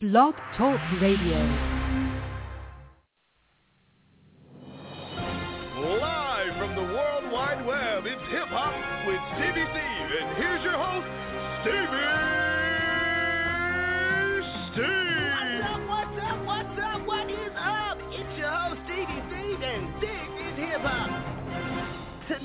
Blog Talk Radio. Live from the World Wide Web, it's Hip Hop with Stevie Steve. And here's your host, Stevie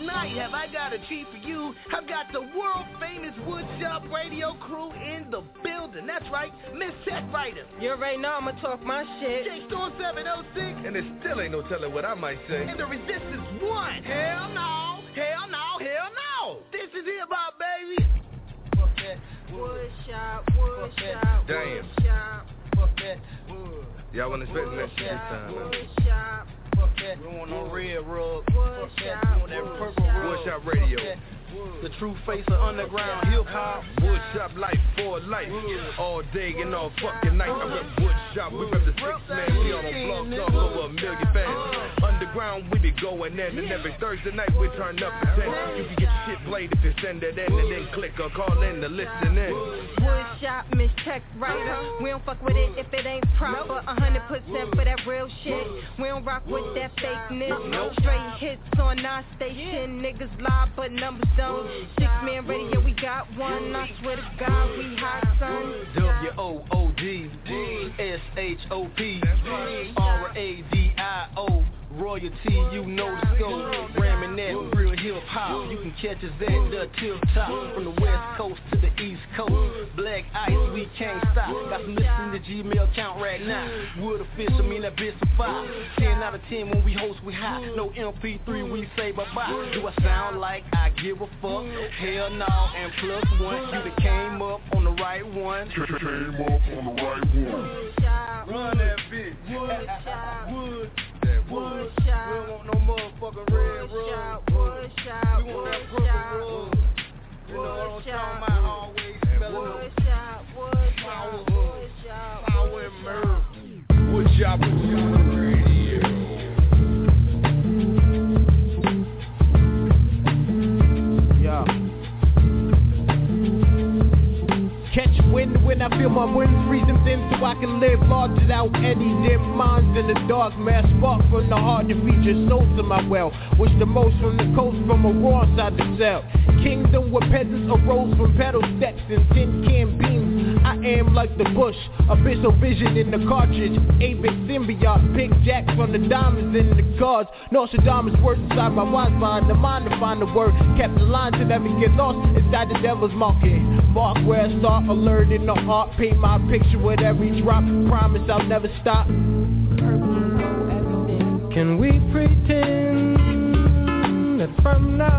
Tonight, have I got a treat for you? I've got the world famous Woodshop radio crew in the building. That's right, Miss Check Writer. You already know I'ma talk my shit. J Storm 706. And it still ain't no telling what I might say. And the Resistance One. Hell no, hell no, hell no. This is Hip Hop, baby. Fuck that. Woodshop, woodshop, Damn. woodshop, Fuck that. Wood. Y'all wasn't expecting that shit this time. woodshop, Fuck that. We want no red rug. Fuck that. We want that purple rug. Woodshop Radio. Fuck that. The true face of underground hip hop. Woodshop life for life. All day and all fucking night. I rep Woodshop. We rep the six man. We on blocks talk over a million fans. Underground, we be going in. And every Thursday night we turn up a 10. You can get shit played if you send it in. And then click or call in to listen in. woodshop, Miss Check Writer. We don't fuck with it if it ain't proper. A hundred percent for that real shit. We don't rock with that fakeness. No straight hits on our station. Niggas lie, but numbers don't. Six man radio, we got one. I swear to God, we hot son. W-O-O-D S-H-O-P R-A-D-I-O Royalty, you know the scope Ramming that real hip hop You can catch us at the tip top From the west coast to the east coast. Black ice, we can't stop. Got some listening to Gmail account right now. Wood official, mean that bitch a five 10 out of 10 when we host, we hot No MP3, we say bye-bye. Do I sound like I give a fuck? Hell no, and plus one You that came up on the right one. Came up on the right one. Run that bitch. Wood, That wood wood. We don't want no motherfucking red rug. We want that purple rug. You know what I'm talking about? Always smelling up Woodshop, woodshop, woodshop, power and murder Woodshop. Radio. When I feel my wind freezing thin so I can live large without any dim minds in the dark. Mass spark from the heart to feed your souls to my well. Wish the most from the coast from a raw side to sell kingdom where peasants arose from pedal steps and tin can beams I am like the bush abyssal vision in the cartridge. A-bit symbiote pick jacks from the diamonds in the cards. Nostradamus words inside my wise mind the mind to find the word. Kept the line to never get lost inside the devil's market. Mark where I start alert in the heart. Paint my picture with every drop. Promise I'll never stop. Can we pretend that from now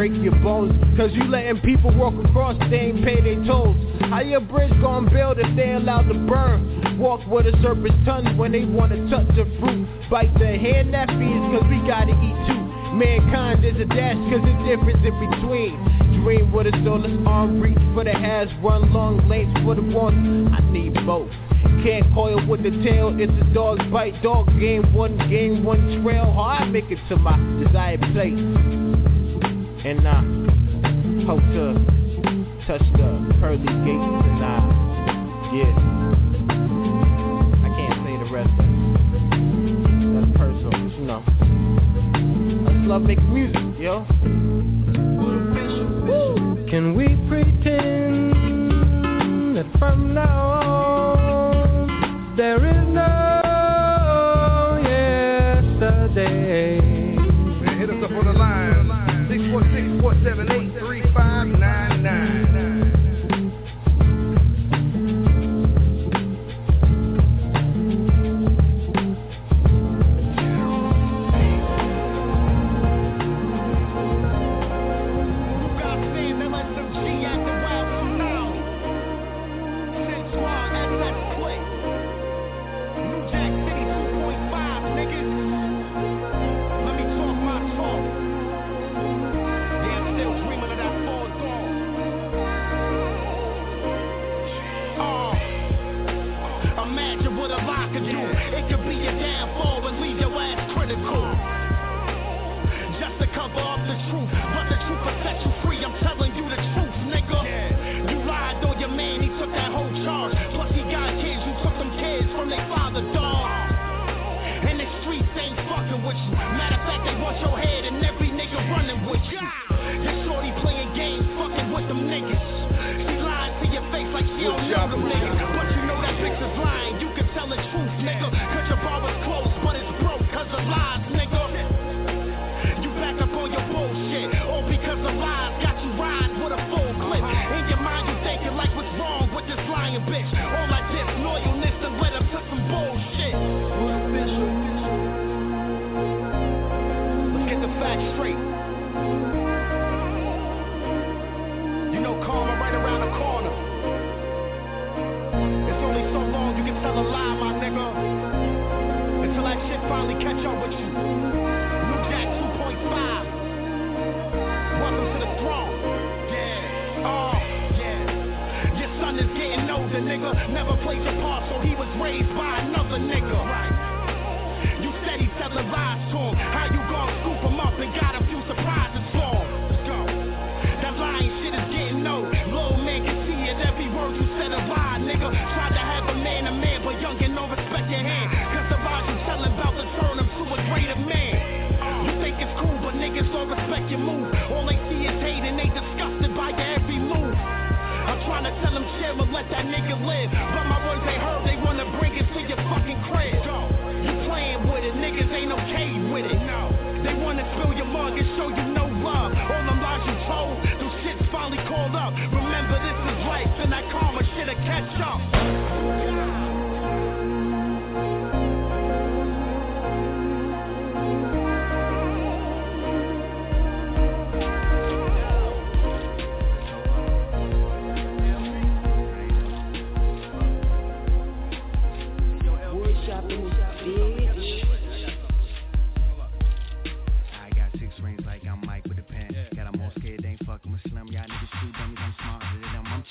break your bones. Cause you letting people walk across, they ain't pay their tolls How your bridge gon' build if they allowed to burn? Walk with a serpent's tongue when they wanna touch the fruit. Bite the hand that feeds cause we gotta eat too. Mankind is a dash cause the difference in between. Dream with a soulless arm, reach for the has Run long lengths for the ones I need both. Can't coil with the tail, it's a dog's bite. Dog game, one game, one trail. How I make it to my desired place And I hope to touch the pearly gates And I, yeah. I can't say the rest of it. That's personal, you know. Just love making music, yo. Can we pretend that from now on there is no your head and every nigga running with you. Your shorty playing games, fucking with them niggas. She lying to your face like she don't know them niggas. But you know that bitch is lying, you can tell the truth, nigga. Cause your bar was but it's broke cause of lies, nigga. You back up on your bullshit, all because of lies. Got you riding with a full clip. In your mind, you thinking like what's wrong with this lying bitch. Nigga. Never played your part, so he was raised by another nigga. Right. You said he telling lies to him. How you gonna scoop him up and got a few surprises for him? Let's go. That lying shit is getting old. Little man can see it. Every word you said a lie, nigga. Tried to have a man a man, but youngin' don't respect your hand. Cause the lies you telling about to turn him to a greater man. You think it's cool, but niggas don't respect your move. All they trying to tell them chill and let that nigga live. But my words they heard, they wanna bring it to your fucking crib. You playing with it, niggas ain't okay with it. No. They wanna spill your mug and show you no love. All them lies you told, those shit's finally called up. Remember this is life and that karma shit'll catch up.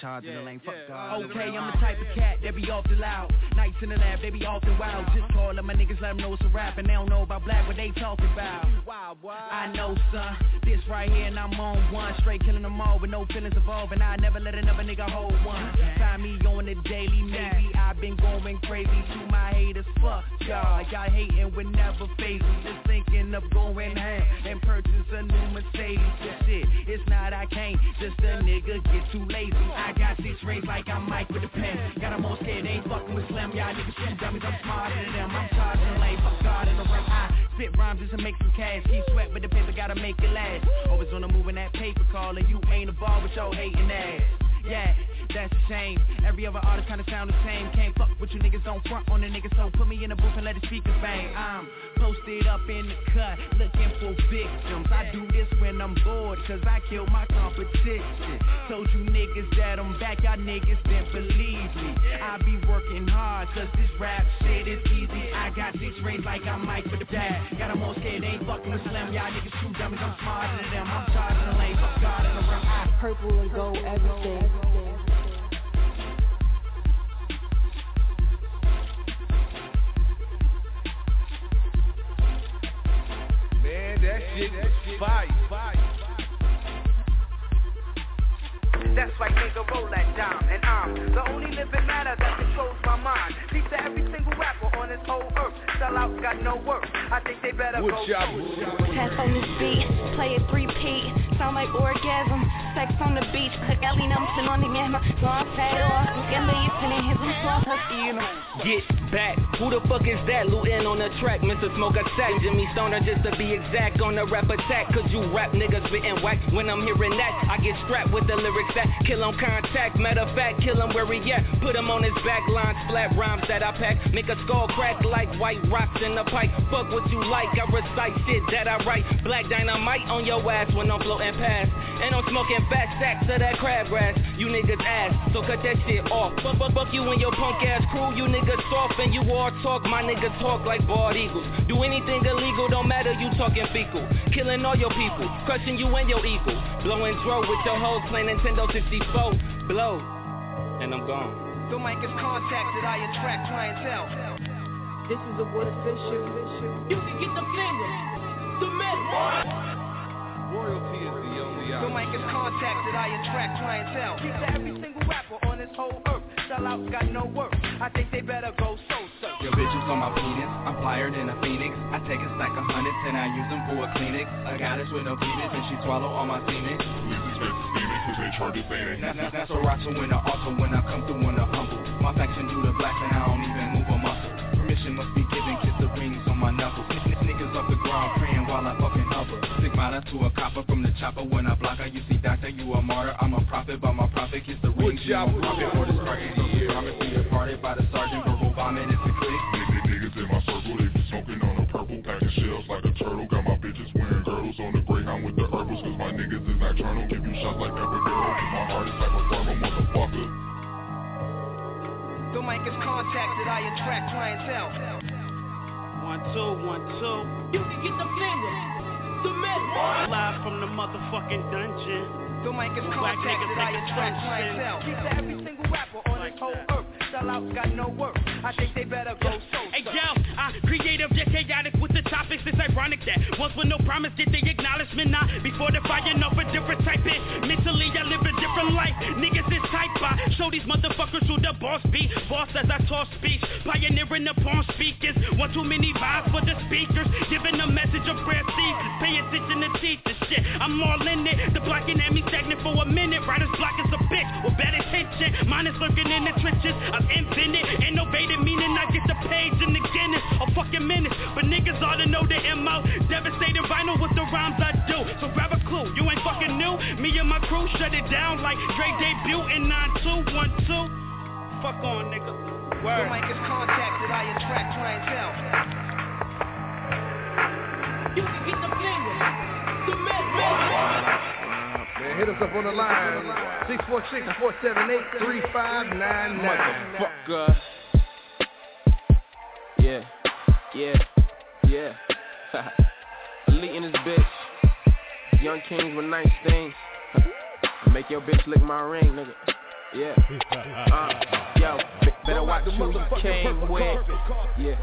Them. I'm in the lane, fuck God. Okay, I'm the type of cat that be off the loud. Nights in the lab, they be off the wild. Just call them my niggas, let them know it's a rap. And they don't know about black, what they talking about. I know, son. This right here, and I'm on one. Straight killing them all with no feelings involved. And I never let another nigga hold one. Find me on the daily, maybe. I've been going crazy to my haters. Fuck y'all. Y'all hating would never phase. Just thinking of going ham and purchase a new Mercedes. This shit, it's not I can't. Just a nigga get too lazy. I got six rings like I'm Mike with a pen. Got 'em all scared, ain't fucking with Slim. Y'all niggas two dummies, I'm smarter than them. I'm charging lane, fuck God in the rim. I spit rhymes just to make some cash. Keep sweat, but the paper gotta make it last. Always on the move in that paper calling. You ain't a ball with your hating ass. Yeah, that's a shame. Every other artist kinda sound the same. Can't fuck with you niggas, don't front on the niggas. So put me in the booth and let the speakers bang. I'm posted up in the cut, looking for victims. I do this when I'm bored, cause I kill my competition. Told you niggas that I'm back, y'all niggas didn't believe me. I be working hard, cause this rap shit is easy. I got six rings like I'm Mike with the dad. Got 'em all scared, ain't fucking with Slim. Y'all niggas two dummies, I'm smarter than them. I'm charging the lane, fuck God in the. I Purple and gold everything. That shit is fire. That's right, nigga, roll that down. And I'm the only living matter that controls my mind. Peace to every single rapper on this whole earth. Sellouts got no worth. I think they better Wood go. shop. Tap on this beat, play it three-peat Sound like orgasm, sex on the beach on mouth Get back. Who the fuck is that? Lootin' on the track. Mr. Smoke a sack. Jimmy Stoner just to be exact on the rap attack. Cause you rap niggas spittin' whack. When I'm hearing that, I get strapped with the lyrics that kill him contact. Matter of fact, kill him where he at. Put him on his back lines flat rhymes that I pack. Make a skull crack like white rocks in the pipe. Fuck what you like. I recite shit that I write. Black dynamite on your ass when I'm floating past. And I'm smoking fat sacks of that crabgrass. You niggas ass, so cut that shit off. Fuck, fuck, fuck you and your punk ass crew. You niggas soft and you all talk. My niggas talk like bald eagles. Do anything illegal, don't matter. You talking fecal. Killing all your people, crushing you and your eagle. Blowing dro with your hoes playing Nintendo 64. Blow, and I'm gone. The mic is contacted, I attract clientele. This is a wood official. You can get the finger, the middle. Royalty is the only The option. mic is contacted, I attract clientele. Peace to every single rapper on this whole earth. Sellouts got no worth. I think they better go so search. Your bitches on my penis, I'm flyer than a phoenix. I take a stack of hundreds and I use them for a Kleenex. A goddess with no penis and she swallow all my semen. Now, now, that's a Racha when I also when I come through when I humble. My faction do the blast and I don't even move a muscle. Permission must be given, kiss the rings on my knuckles. N- n- Niggas off the ground praying while I fucking hover. Stigmata to a copper from the chopper when I block her. You see, doctor, you a martyr. I'm a prophet, but my prophet kiss the rings. You job. a prophet for this curtain. So the promise be departed by the sergeant. Verbal vomit is the click. Niggas in my circle, they be smoking on a purple, packing shells like a turtle. Got my bitches wearing girdles on the gray eternal, give you shots like Evergirl. My heart is like a thermal motherfucker. The mic is contacted, I attract clientele. One, two, one, two. You can get the finger, the middle. Live from the motherfucking dungeon. The mic is Black contacted, niggas I attract trench clientele. Keep to every single rapper on this whole earth. Sellouts got no work. I think they better go so. Hey yo, I creative yet chaotic with the topics. It's ironic that once with no promise get the acknowledgement. Not before the firing off a different type it. Mentally I live a different life. Niggas is type I show these motherfuckers who the boss be. Boss as I talk speech, pioneering upon speakers. One too many vibes for the speakers, giving a message of prayer seeds. Pay attention to the shit. I'm all in it. The blocking at me stagnant for a minute. Writer's block is a bitch with bad intention. Mine is lurking in the trenches. I've invented, innovated, meaning I get the page in the Guinness. A fucking minute, but niggas ought to know the MO. Devastating vinyl with the rhymes I do. So grab a clue, you ain't fucking new. Me and my crew shut it down like Dre debut in 9212. Fuck on, nigga. The Word. mic is contacted, I attract clientele. You can get the finger, the middle. Man, hit us up on the line. 646-478-3599. Motherfucker. Yeah, yeah, yeah. Elite in this bitch. Young kings with nice things. Make your bitch lick my ring, nigga. Yeah. Uh, yo, b- better watch who you came with. Yeah.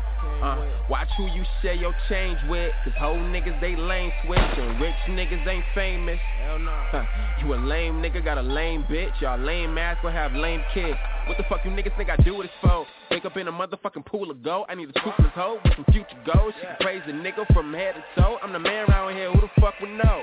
Uh, watch who you share your change with. Cause whole niggas, they lame switch. And rich niggas ain't famous. Hell no. you a lame nigga, got a lame bitch. Y'all lame ass will have lame kids. What the fuck you niggas think I do with this for? Wake up in a motherfucking pool of gold. I need a toothless hoe with some future goals. She can praise a nigga from head to toe. I'm the man around here. Who the fuck would know?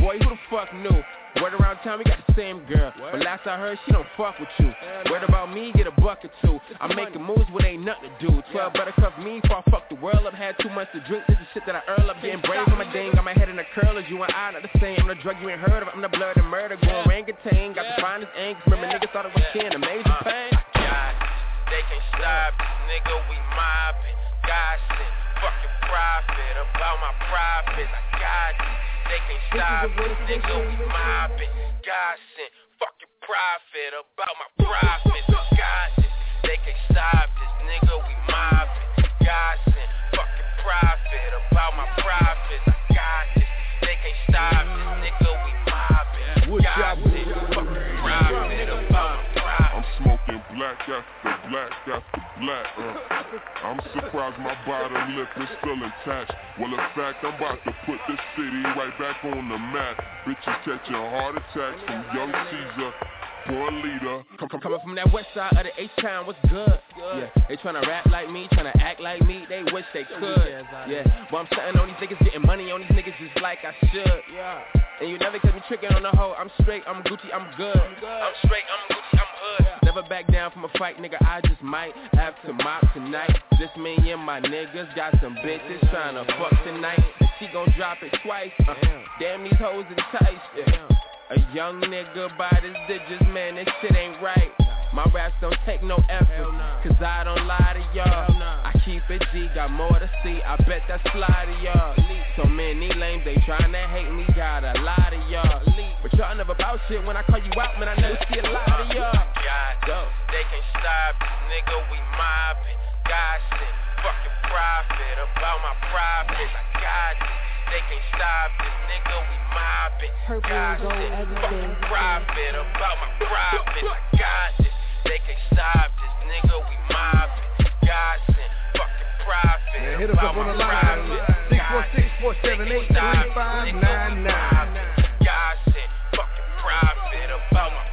Boy, who the fuck knew? Word around town, we got the same girl. But last I heard, she don't fuck with you. Word about me, get a buck or two. I'm making moves when ain't nothing to do. 12 buttercups me before I fuck the world up. Had too much to drink. This is shit that I earl up. Getting brave on my ding. Got my head in the curlers. You and I not the same. I'm the drug you ain't heard of. I'm the blood and murder. Going orangutan. Got the finest ink. Remember niggas thought it was sin. A major pain. God, they can't stop this nigga, we mobbing. God said, fuck your profit, about my profits, I got this. They can't stop this nigga, we mobbing. God said, fuck your profit, about my profits, I got this. They can't stop this nigga, we mobbing. God said, fuck your profit, about my profits, I got this. They can't stop this nigga, we mobbing. God said, fuck your profit, about my smoking black after black after black. Uh. I'm surprised my bottom lip is still intact. Well, in fact, I'm about to put this city right back on the map. Bitches catching heart attacks from young Caesar. Born leader. Come, come, coming from that west side of the H-Town, what's good? Yeah, they tryna rap like me, tryna act like me, they wish they could. Yeah, but I'm stunting on these niggas, getting money on these niggas just like I should. Yeah, and you never catch me tricking on the hoe. I'm straight, I'm Gucci, I'm good. I'm straight, I'm Gucci, I'm hood. Never back down from a fight, nigga. I just might have to mop tonight. Just me and my niggas got some bitches tryna fuck tonight. She gon' drop it twice. Uh, damn, these hoes enticed. Yeah. A young nigga by his digits, man, this shit ain't right. My raps don't take no effort, cause I don't lie to y'all. I keep it G, got more to see, I bet that's fly to y'all. So many lames, they tryna hate me, got a lot of y'all. But y'all never bout shit when I call you out, man, I never see a lot of y'all. God, they can stop this nigga, we mobbing. God said, fuck your profit, about my profits, I got this. They can't stop this nigga, we mobbing. God said, fuck your profit, about my profits, I got this. They can't stop this nigga, we mobbing. God said, fuck your profit, Man, hit us about up on my the line. profits. 646-478-3599. God said, fuck your profit, about my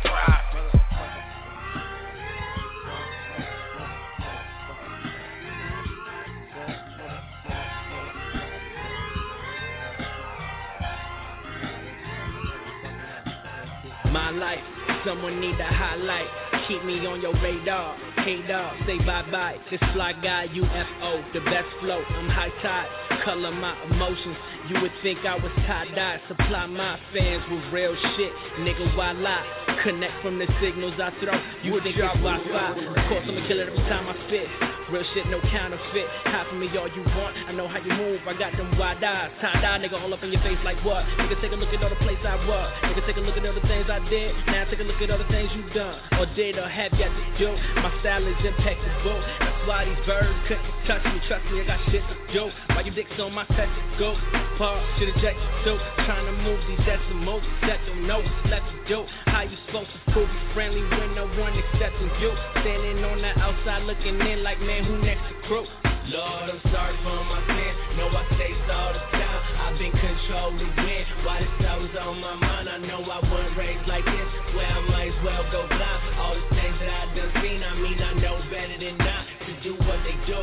My life, someone need to highlight. Keep me on your radar. Hey dog, say bye bye. This fly guy, UFO, the best flow. I'm high tide, color my emotions. You would think I was tie dye. Supply my fans with real shit, nigga. Why lie? Connect from the signals I throw. You would think it's Wi-Fi? Of course I'ma kill it every time I spit. Real shit, no counterfeit. Of me all you want. I know how you move. I got them wide eyes. Tie dye, nigga, all up in your face like what? Nigga, take a look at all the places I was. Nigga, take a look at all the things I did. Now take a look at all the things you done or did or have yet to do. My style is impeccable. That's why these birds couldn't touch me. Trust me, I got shit to do. Why you dicks on my touch go? Paul should eject so Trying to move these decimals. Set them notes, let you do. How you supposed to prove you friendly when no one accepting you? Standing on the outside looking in like man, who next to crew? Lord, I'm sorry for my sin. Know I say all the time. I've been controlling win. Why this I was on my mind? I know I wasn't raised like this. Where I might as well go blind. All the things that I've done seen, I mean I know better than not to do what they do.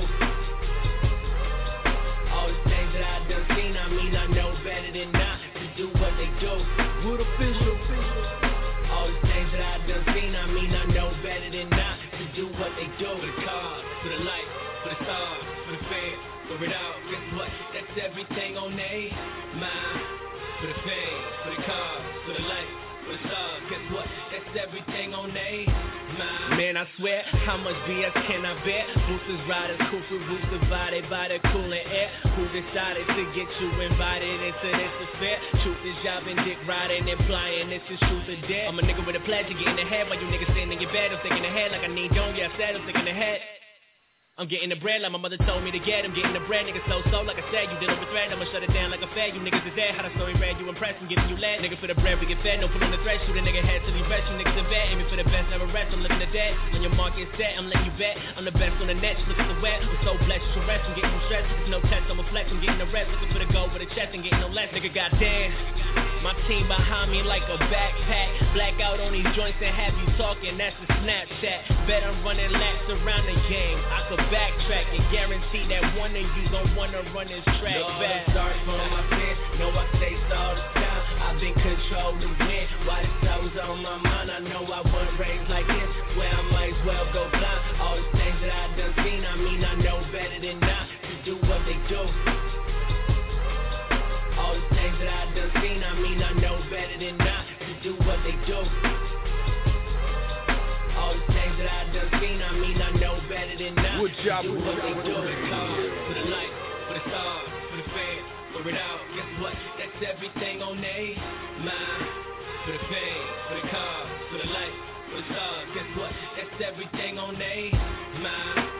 All the things that I done seen, I mean I know better than not to do what they do. Wood official. All it all. Guess what? That's everything on they mind. For the fame, for the cars, for the lights, for the stars. Guess what? That's everything on they mind. Man, I swear, how much BS can I bear? Boosters, riders, cuckoo, roots divided by the cooling air. Who decided to get you invited into this affair? Truth is jobbing, dick riding, implying this is truth or dare. I'm a nigga with a pledge to get in the head while you niggas sitting in your bed. I'm thinking ahead like I need don't, yeah, I said I'm thinking ahead. I'm getting the bread like my mother told me to get. I'm getting the bread, nigga. so so like I said. You dealing with thread, I'ma shut it down like a fed. You niggas is dead. How the story read, you impressed. I'm giving you lead. Nigga for the bread, we get fed. No put on the thread, shoot a nigga head till he rest. You niggas in bed, aiming for the best, never rest. I'm looking at that. On your mark, get set. I'm letting you bet. I'm the best on the net. Look at the web. I'm so blessed, you rest. I'm getting some stress. There's no test, I'm a flex. I'm getting the rest. Looking for the goal with a chest and getting no less. Nigga, goddamn. My team behind me like a backpack. Blackout on these joints and have you talking. That's a Snapchat. Bet I'm running laps around the game. I could backtrack and guarantee that one of you gon' wanna run this track Lord, back. Sorry for my sin. Know I say all the time. I've been controlling win. Why this I was on my mind? I know I wasn't raised like this. Where I might as well go blind. All the things that I done seen, I mean I know better than not to do what they do. Better than not Wood job, do what they do. the cars, for the lights, for the stars, for the fans, for it all. Guess what? That's everything on they mind. For the fame, for the cars, for the lights, for the stars. Guess what? That's everything on they mind.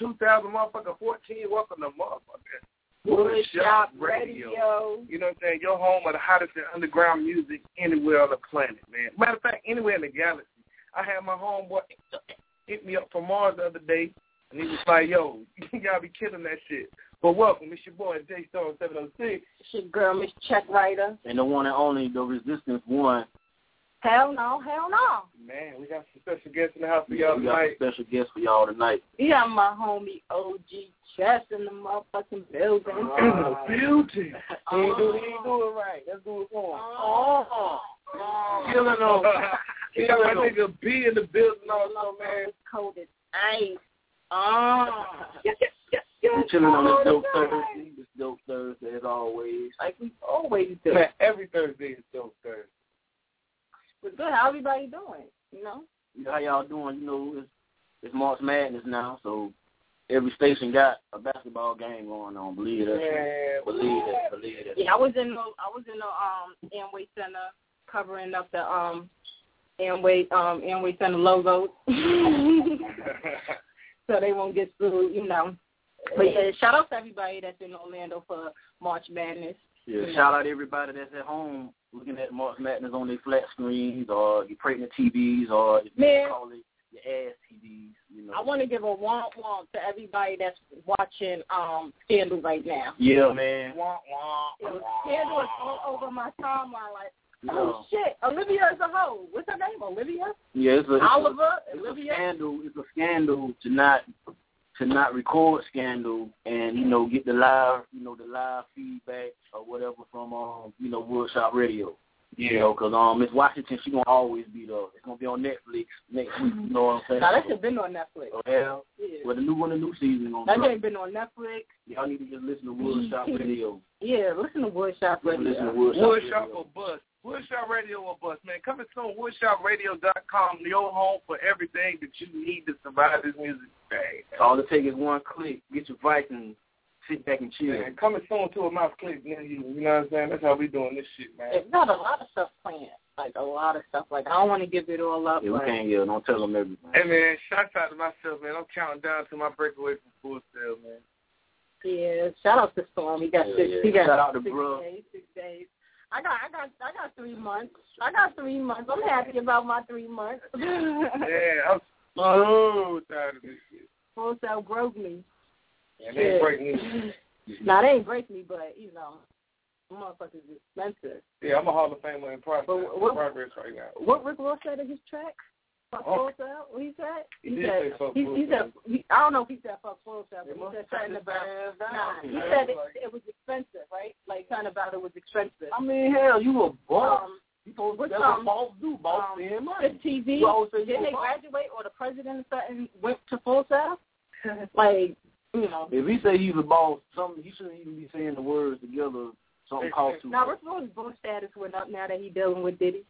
2000 motherfucker 14. Welcome to motherfucker. Woodshop Radio. You know what I'm saying? Your home of the hottest underground music anywhere on the planet, man. Matter of fact, anywhere in the galaxy. I had my homeboy hit me up from Mars the other day, and he was like, yo, you gotta be killing that shit. But welcome, it's your boy J Storm 706. It's your girl, Miss Check Writer. And the one and only, the Resistance One, Hell no, hell no. Man, we got some special guests in the house for Yeah, y'all we got tonight. some special guests for y'all tonight. We got my homie OG Chess in the motherfucking building. Ah. In the building. He ain't do, he ain't do it right. Let's do it for him. Oh. Killing him. We got my nigga B in the building also, man. Coated ice. Oh. Yes, yes, yes, yes. We chilling on this dope All Thursday. time. This dope Thursday as always. Like we always do. Man, every Thursday is dope Thursday. But good, how everybody doing? You know? You know how y'all doing? You know, it's, it's March Madness now, so every station got a basketball game going on. Believe that. Man, Believe that. Believe that. Yeah, I was in the I was in the um Amway Center covering up the um Amway um Amway Center logos. so they won't get sued, you know. But yeah, shout out to everybody that's in Orlando for March Madness. Yeah, shout out to everybody that's at home looking at March Madness on their flat screens or your pregnant TVs or if Man. you call it your ass TVs. You know. I want to give a womp womp to everybody that's watching um Scandal right now. Yeah, man. It was Scandal is all over my timeline. Like, Yeah. oh shit, Olivia is a hoe. What's her name? Olivia? Yeah, it's a, it's Oliver, a, it's Olivia. a scandal. It's a scandal to not to not record scandal and you know get the live you know the live feedback or whatever from um you know Woodshop Radio. You know, 'cause um Miss Washington she gonna always be there. It's gonna be on Netflix next week. You know what I'm saying? Now that shit been on Netflix. Oh yeah. Yeah. Well, the new one, the new season on. That drop. ain't been on Netflix. Y'all need to just listen to Woodshop Radio. Yeah, listen to Woodshop Radio. Listen to Woodshop. Woodshop or bust. Woodshop Radio or bust, man. Coming soon, woodshopradio.com, your home for everything that you need to survive this music day. All it take is one click. Get your Vikings. Sit back and chill. Man, coming soon to a mouth click near you. You know what I'm saying? That's how we doing this shit, man. It's got a lot of stuff planned. Like a lot of stuff. Like I don't want to give it all up. Yeah, we but can't get. Don't tell them everything. Hey, man, shout out to myself, man. I'm counting down to my breakaway from Full Sail, man. Yeah, shout out to Storm. He got Yeah, six. yeah. He got Shout out to six Bruh. days. Six days. I got, I got, I got three months. I got three months. I'm happy about my three months. Yeah, I'm so tired of this shit. Full Sail broke me. And they ain't break me. Now they ain't break me, but you know, motherfuckers expensive. Yeah, I'm a Hall of Famer in process, But what- progress right now. What Rick Ross said in his track? Fuck Oh. Full Sail? What he said? He did said, say fuck he, Full he said, he, I don't know if he said fuck Full Sail, but he said have something shut about, nah, he Yeah, said it, like- it was expensive, right? Like something about it was expensive. I mean, hell, you a boss. Um, you supposed what's, that's what um, boss do. Boss um, spend money. Fifth TV, You always say you didn't they boss. graduate or the president or something went to Full Sail? like, you know. If he say he's a boss, something he shouldn't even be saying the words together. Something costs too Now, much. Rick Ross' book status went up now that he dealing with Diddy.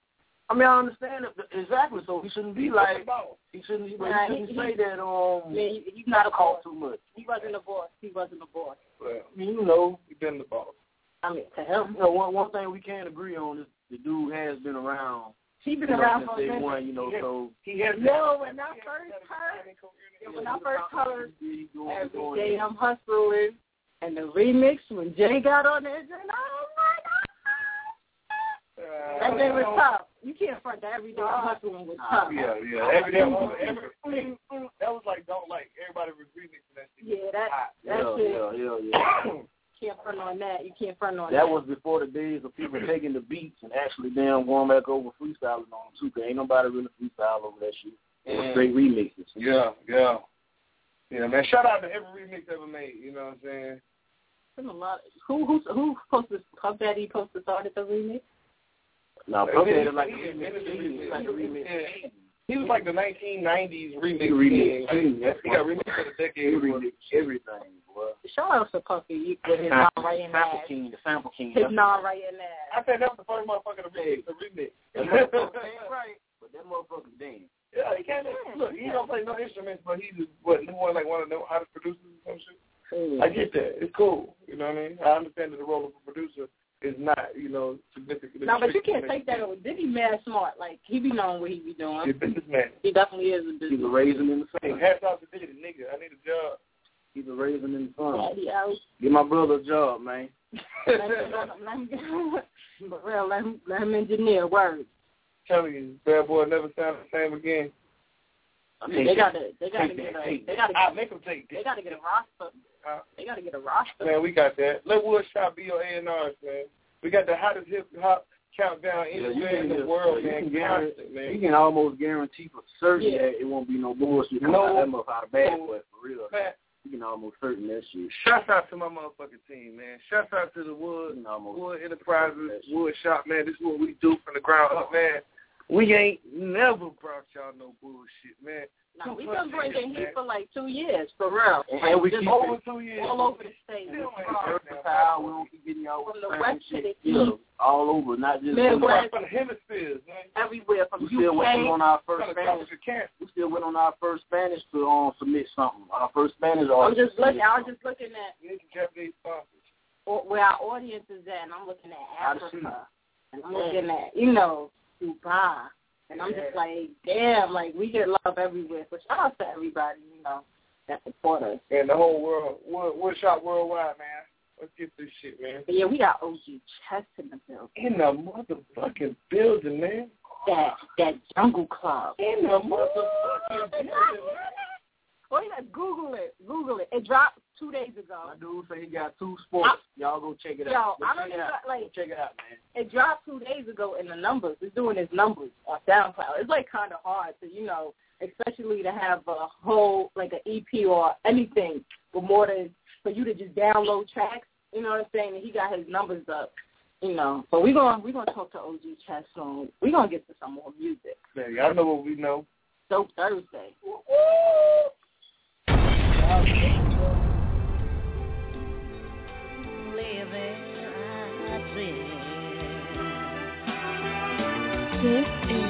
I mean, I understand it exactly. So he shouldn't be like he shouldn't. He, Nah, shouldn't he- say he- that. Um, Yeah, he, he's not a boss. cost too much. He wasn't a boss. He wasn't a boss. Well, You know, he been the boss. I mean, to him. you know, one one thing we can't agree on is the dude has been around. He been around since for day one. You know, so He has No, when I first heard, yeah, when I first heard every day it. I'm hustling, and the remix when Jay got on there, and oh my god, that day was uh, tough. You can't front that every day I'm uh, hustling was tough. Yeah, yeah. Every day, every, that was like, don't like, everybody was remixing that shit. Yeah, that that Yeah, shit yeah, yeah, yeah. can't front on that. You can't front on That was before the days of people taking the beats and actually damn going back over freestyling on them too. Cause ain't nobody really freestyle over that shit. It was Mm. straight remixes. Yeah, yeah. Yeah, man. Shout out to every remix ever made. You know what I'm saying? Been a lot. Who who who posted Puff Daddy posted started the remix? Now, Like, Puff Daddy like a remix he- king. He's like a remix yeah. king. He was like the 1990s remix. He remix king. king. That's He got one- remix of the He decade. everything, boy. Shout out to Puffy with his Sample, non-writing sample ass. king, the sample king. His That's- non-writing ass. I said that was the first motherfucker to remix the remix. That motherfucker ain't right, but that motherfucker damn. Yeah, he can't. Hmm. Look, he don't play no instruments, but he's what he one like one of the hottest producers or some shit. Hmm. I get that. It's cool. You know what I mean? I understand that the role of a producer is not, you know, significant. No, but you can't take that over. Diddy mad smart. Like he be knowing what he be doing. He's a doing. businessman. He definitely is a He's business. a raisin in the Hey, sun. hats off to Diddy, nigga. I need a job. He's a raisin in the sun. Daddy out. Give my brother a job, man. Let him, let him, let for real, let him, let him engineer words. telling you, bad boy never sound the same again. I mean, They gotta, they gotta get a, they gotta, I'll make him take they gotta get a roster. Uh, They gotta get a roster. Man, we got that. Let Woodshop be your A&Rs, man. We got the hottest hip hop countdown Yeah, anywhere can in the just- world, you man. can guarantee- Constant, man. You can almost guarantee for certain Yeah. that it won't be no bullshit coming No. out of that motherfucker out of bad No. boy for real. Man, You can almost certain shit. Shouts out to my motherfucking team, man. Shouts out to the Wood You Wood Enterprises, Wood Shop, man. This is what we do from the ground up, man. We ain't never brought y'all no bullshit, man. Now, we've been bringing heat for like two years, for real. And, and we just keep Over it two years. all over the state. Still versatile. We don't keep getting y'all From the west to the east. all over, not just Midwest. from the hemispheres, man. Everywhere from We still UK. waiting on our first Spanish. talk to cancer. We still went on our first Spanish to um submit something. Our first Spanish I'm just looking. I was just looking at We need some Japanese where our audience is at, and I'm looking at Africa, and I'm looking at you know Dubai, and I'm Yeah. just like, damn, like we get love everywhere. So shout out to everybody, you know, that support us. And the whole world, wood, wood shop worldwide, man. Let's get this shit, man. But yeah, we got OG Chess in the building. In the motherfucking building, man. That that Jungle Club. In the motherfucking building, man. Oh yeah, Google it. Google it. It dropped two days ago. My dude say he got two sports. Y'all go check it Yo, out. Go I don't it even out. like Go check it out, man. it dropped two days ago in the numbers. It's doing its numbers on SoundCloud. It's like kind of hard to, you know, especially to have a whole like an EP or anything but more than for you to just download tracks. You know what I'm saying? And he got his numbers up. You know, but we're gonna we're gonna talk to OG Chess soon. We're gonna get to some more music. Yeah, y'all know what we know. Dope Thursday. This is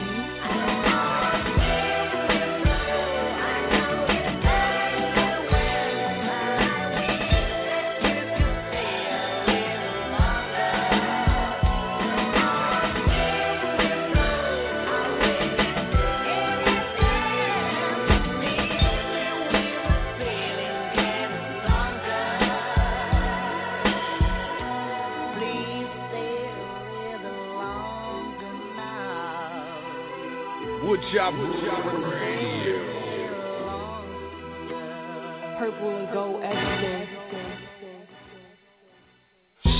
Woodshop Radio. Purple and gold everything.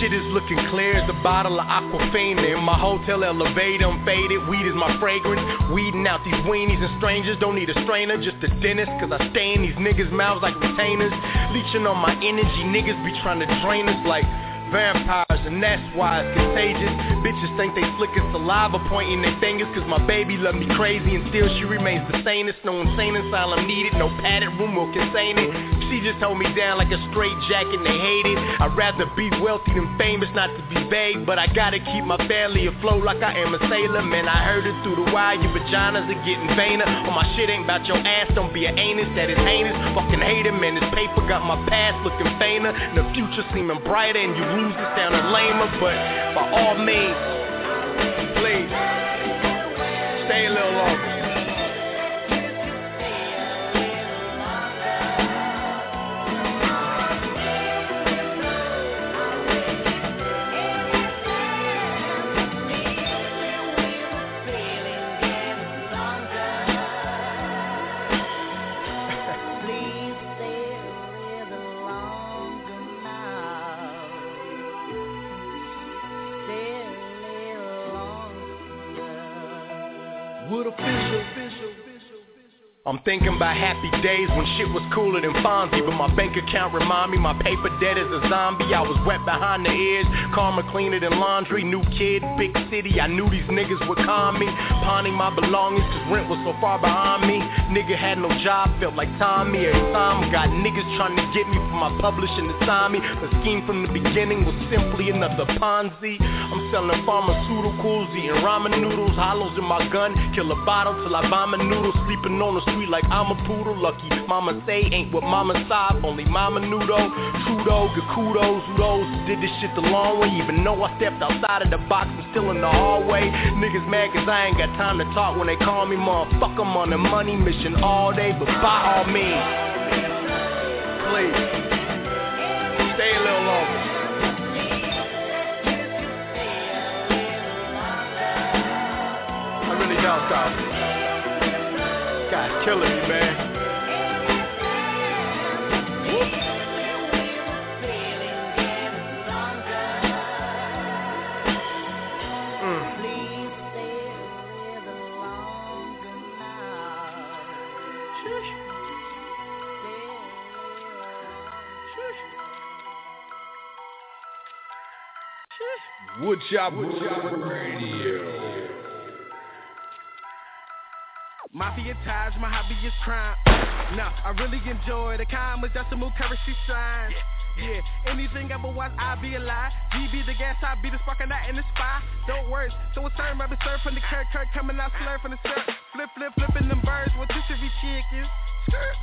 Shit is looking clear as a bottle of Aquafina. In my hotel elevator, I'm faded. Weed is my fragrance. Weeding out these weenies and strangers. Don't need a strainer, just a dentist Cause I stay in these niggas' mouths like retainers. Leeching on my energy Niggas be trying to drain us like vampires And that's why it's contagious Bitches think they slick as saliva Pointing their fingers Cause my baby love me crazy And still she remains the sanest. No insane asylum needed No padded room will contain it She just hold me down like a straight jacket and they hate it. I'd rather be wealthy than famous Not to be vague But I gotta keep my family afloat like I am a sailor. Man I heard it through the wire Your vaginas are getting vainer. Oh my shit ain't about your ass Don't be an anus That is heinous. Fucking hate hater man This paper got my past looking fainter And the future seeming brighter And you lose it sounding lamer. But by all means Please Stay a little longer Official, official. I'm thinking about happy days when shit was cooler than Fonzie But my bank account remind me my paper debt is a zombie. I was wet behind the ears, karma cleaner than laundry. New kid, big city, I knew these niggas would calm me. Pawning my belongings cause rent was so far behind me. Nigga had no job, felt like Tommy. Every time got niggas trying to get me from my publishing to sign me. The scheme from the beginning was simply another Ponzi. I'm selling pharmaceuticals, eating ramen noodles Hollows in my gun, kill a bottle till I vomit noodles Sleeping on the like I'm a poodle Lucky. Mama say ain't what mama saw Only mama knew though. Trudeau, good kudos Who did this shit the long way. Even though I stepped outside of the box I'm still in the hallway. Niggas mad cause I ain't got time to talk When they call me motherfucker. I'm on a money mission all day But by all means Please Stay a little longer. I really don't stop God's killing me, man. Mm. Woodshop Radio. Mafia ties, my hobby is crime. Nah, I really enjoy the kind with decimal currency signs. Yeah, Anything ever was, I be alive. GB the gas, I be the spark and that in the spy. Don't worry, so it's turn, rubber surf from the Kirk, Kirk coming out slurp from the surf. Flip, flip, flipping them birds, what this should be chickens.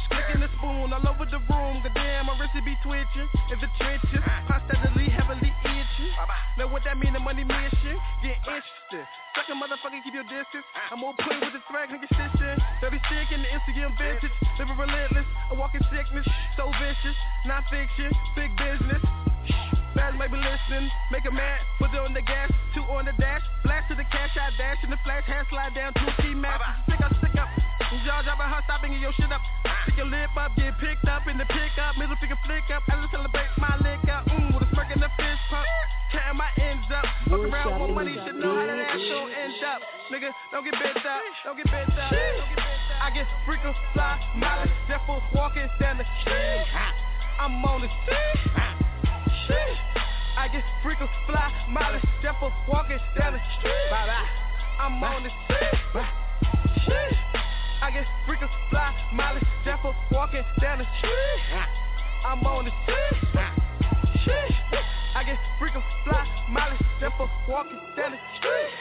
Slicking the spoon all over the room. God damn, my wrist be twitching. In the trenches, constantly heavily itching. Know what that mean? The money mission. Get interested. Second motherfucker, keep your distance. I'm more put with the threat, nigga sister. Dirty stick in the Instagram vintage. Living relentless. A walking sickness. So vicious. Not fiction. Big business. Fast might be listening, make a mad, put it on the gas, two on the dash, blast to the cash, I dash in the flash, hand slide down, two key matches, stick up, stick up, Y'all driving her, stopping your shit up, stick your lip up, get picked up in the pickup, middle finger flick up, I just celebrate my lick up, mmm, with a smirk in the fist pump, counting my ends up, fuck around with money, should know how that ass gon' end up, nigga, don't get bent up, don't get bent up, don't get bent up, I get freakin' fly, mileage, therefore walking down the street, I'm on the street, shit. I get freakin' fly, mileage, Jeffer walking down the street. Bye bye. I'm on the street. Shit. I get freakin' fly, mileage, Jeffer walking down the street. I'm on the street. Shit. I get freakin' fly, mileage, Jeffer walking down the street.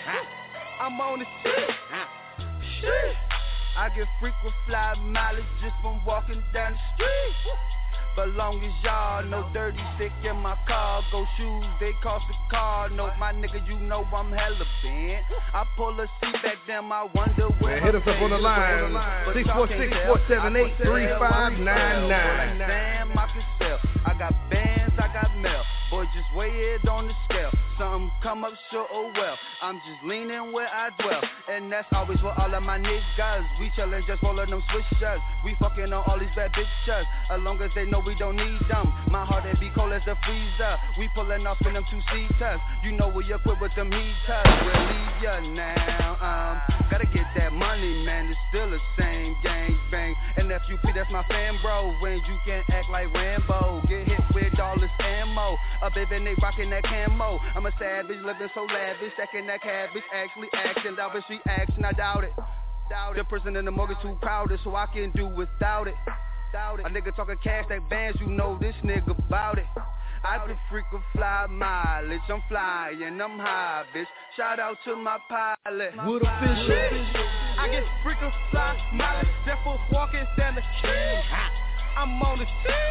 I'm on the street. Shit. I get frequent fly mileage just from walking down the street. But long as y'all know dirty stick in my car, shoes, they cost a car. No, my nigga, you know I'm hella bent. I pull a seat back down, I wonder where. Man, hit us up on the line. 646-478-3599. Damn, I can sell. I got bands, I got mail. Boy, just weigh it on the scale. Something come up sure, oh well. I'm just leaning where I dwell. And that's always for all of my niggas. We chillin' just rollin' them switchers. We fucking on all these bad bitches. As long as they know we don't need them. My heart it be cold as a freezer. We pullin' off in them two seaters. You know we equipped with them heaters. We'll leave ya now. Um, gotta get that money, man. It's still the same gang bang. And FUP, that's my fan, bro. When you can act like Rambo, get hit with all this ammo. A baby, they rockin' that camo. I'm a savage, living so lavish, second that cabbage. Actually acting, obviously action, I doubt it. Doubt it. The person in the mortgage too proud crowded, so I can do without it. Doubt it. A nigga talking cash, that bands, you know this nigga about it. I be freakin' fly mileage, I'm flying, I'm high, bitch. Shout out to my pilot. What a fish. I get freakin' fly mileage, therefore walking down the street. I'm on the street.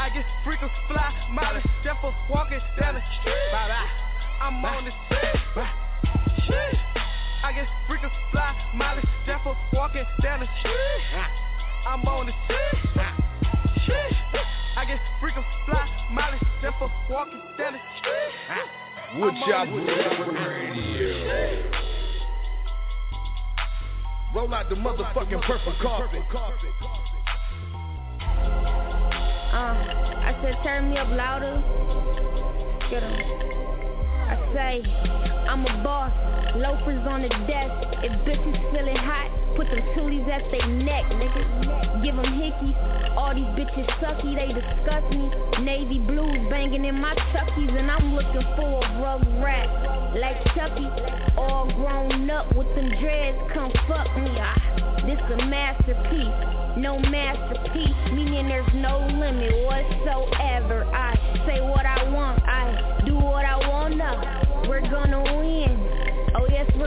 I get freakin' fly mileage, therefore walking down the street. I'm on the street. Shit. I get freakin' fly mileage, therefore walking down the street. I'm on the street. Shit. I get freakin' fly mileage, therefore walking down the street. Woodshop Radio. Roll out the motherfucking purple carpet. Uh, I said turn me up louder. Get 'em. I say, I'm a boss, loafers on the desk. If bitches feeling hot, put them toolies at they neck, nigga. Give them hickeys. All these bitches sucky, they disgust me. Navy blues banging in my chuckies, and I'm looking for a rug rat like Chucky. All grown up with them dreads, come fuck me. Ah, this a masterpiece. No masterpiece, meaning there's no limit whatsoever. I say what I want, I what I wanna. We're gonna win.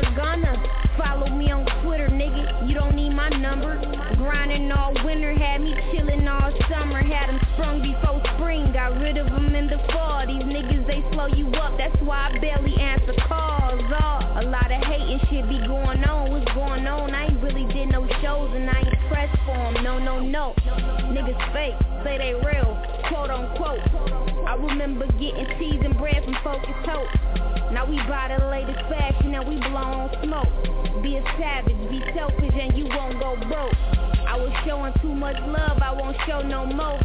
Gonna. Follow me on Twitter, nigga. You don't need my number. Grinding all winter, had me chillin' all summer. Had them sprung before spring, got rid of them in the fall. These niggas, they slow you up. That's why I barely answer calls. Oh, a lot of hating shit be going on. What's going on? I ain't really did no shows and I ain't pressed for them. No, no, no. Niggas fake, say they real, quote unquote. I remember getting teas and bread from Focus Hope. Now we buy the latest fashion and we blow on smoke. Be a savage, be selfish and you won't go broke. I was showing too much love, I won't show no more.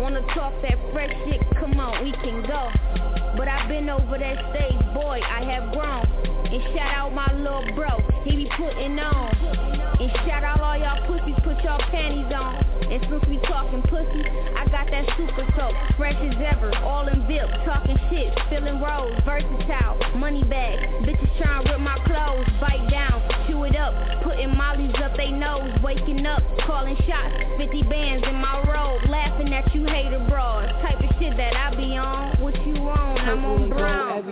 Wanna talk that fresh shit? Come on, we can go. But I've been over that stage, boy, I have grown. And shout out my little bro, he be putting on. And shout out all y'all pussies, put y'all panties on. And since we talking pussy, I got that super soap, fresh as ever, all in VIP, talking shit, spilling rolls, versatile, money bag, bitches trying to rip my clothes, bite down, chew it up, putting mollies up they nose, waking up, calling shots, 50 bands in my robe, laughing at you hater bras, type of shit that I be on, what you on, I'm on brown.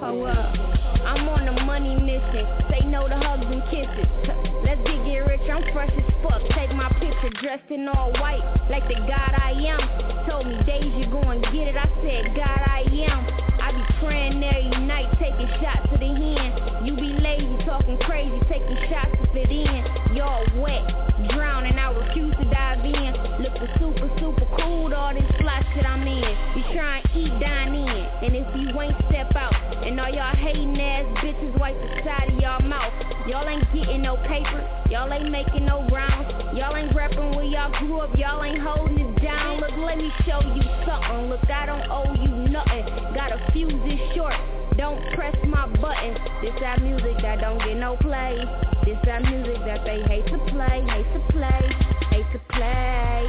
Pull up. I'm on the money mission. Say no to hugs and kisses. Let's get get rich. I'm fresh as fuck. Take my picture dressed in all white, like the God I am. Told me days you gon' get it. I said God I am. I be praying every night, taking shots to the hand. You be lazy, talking crazy, taking shots to fit in. Y'all wet, drowning. I refuse to dive in. Looking super, super cool. All this fly shit I'm in. You try and eat, dine in. And if you ain't step out, and all y'all hating ass bitches wipe the side of y'all mouth. Y'all ain't getting no paper. Y'all ain't making no rounds. Y'all ain't repping where y'all grew up. Y'all ain't holding it down. Look, let me show you something. Look, I don't owe you nothing. Gotta fuse this short. Don't press my button. This that music that don't get no play. This that music that they hate to play, hate to play, hate to play.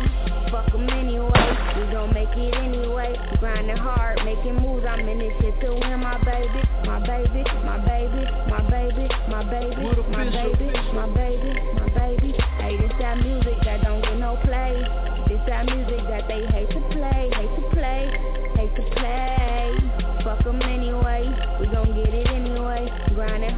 Fuck 'em anyway. We gon' make it anyway. Grinding hard, making moves. I'm in this shit to win my baby, my baby, my baby, my baby, my baby, my baby, my baby, my baby. Hey, this that music that don't get no play. This that music that they hate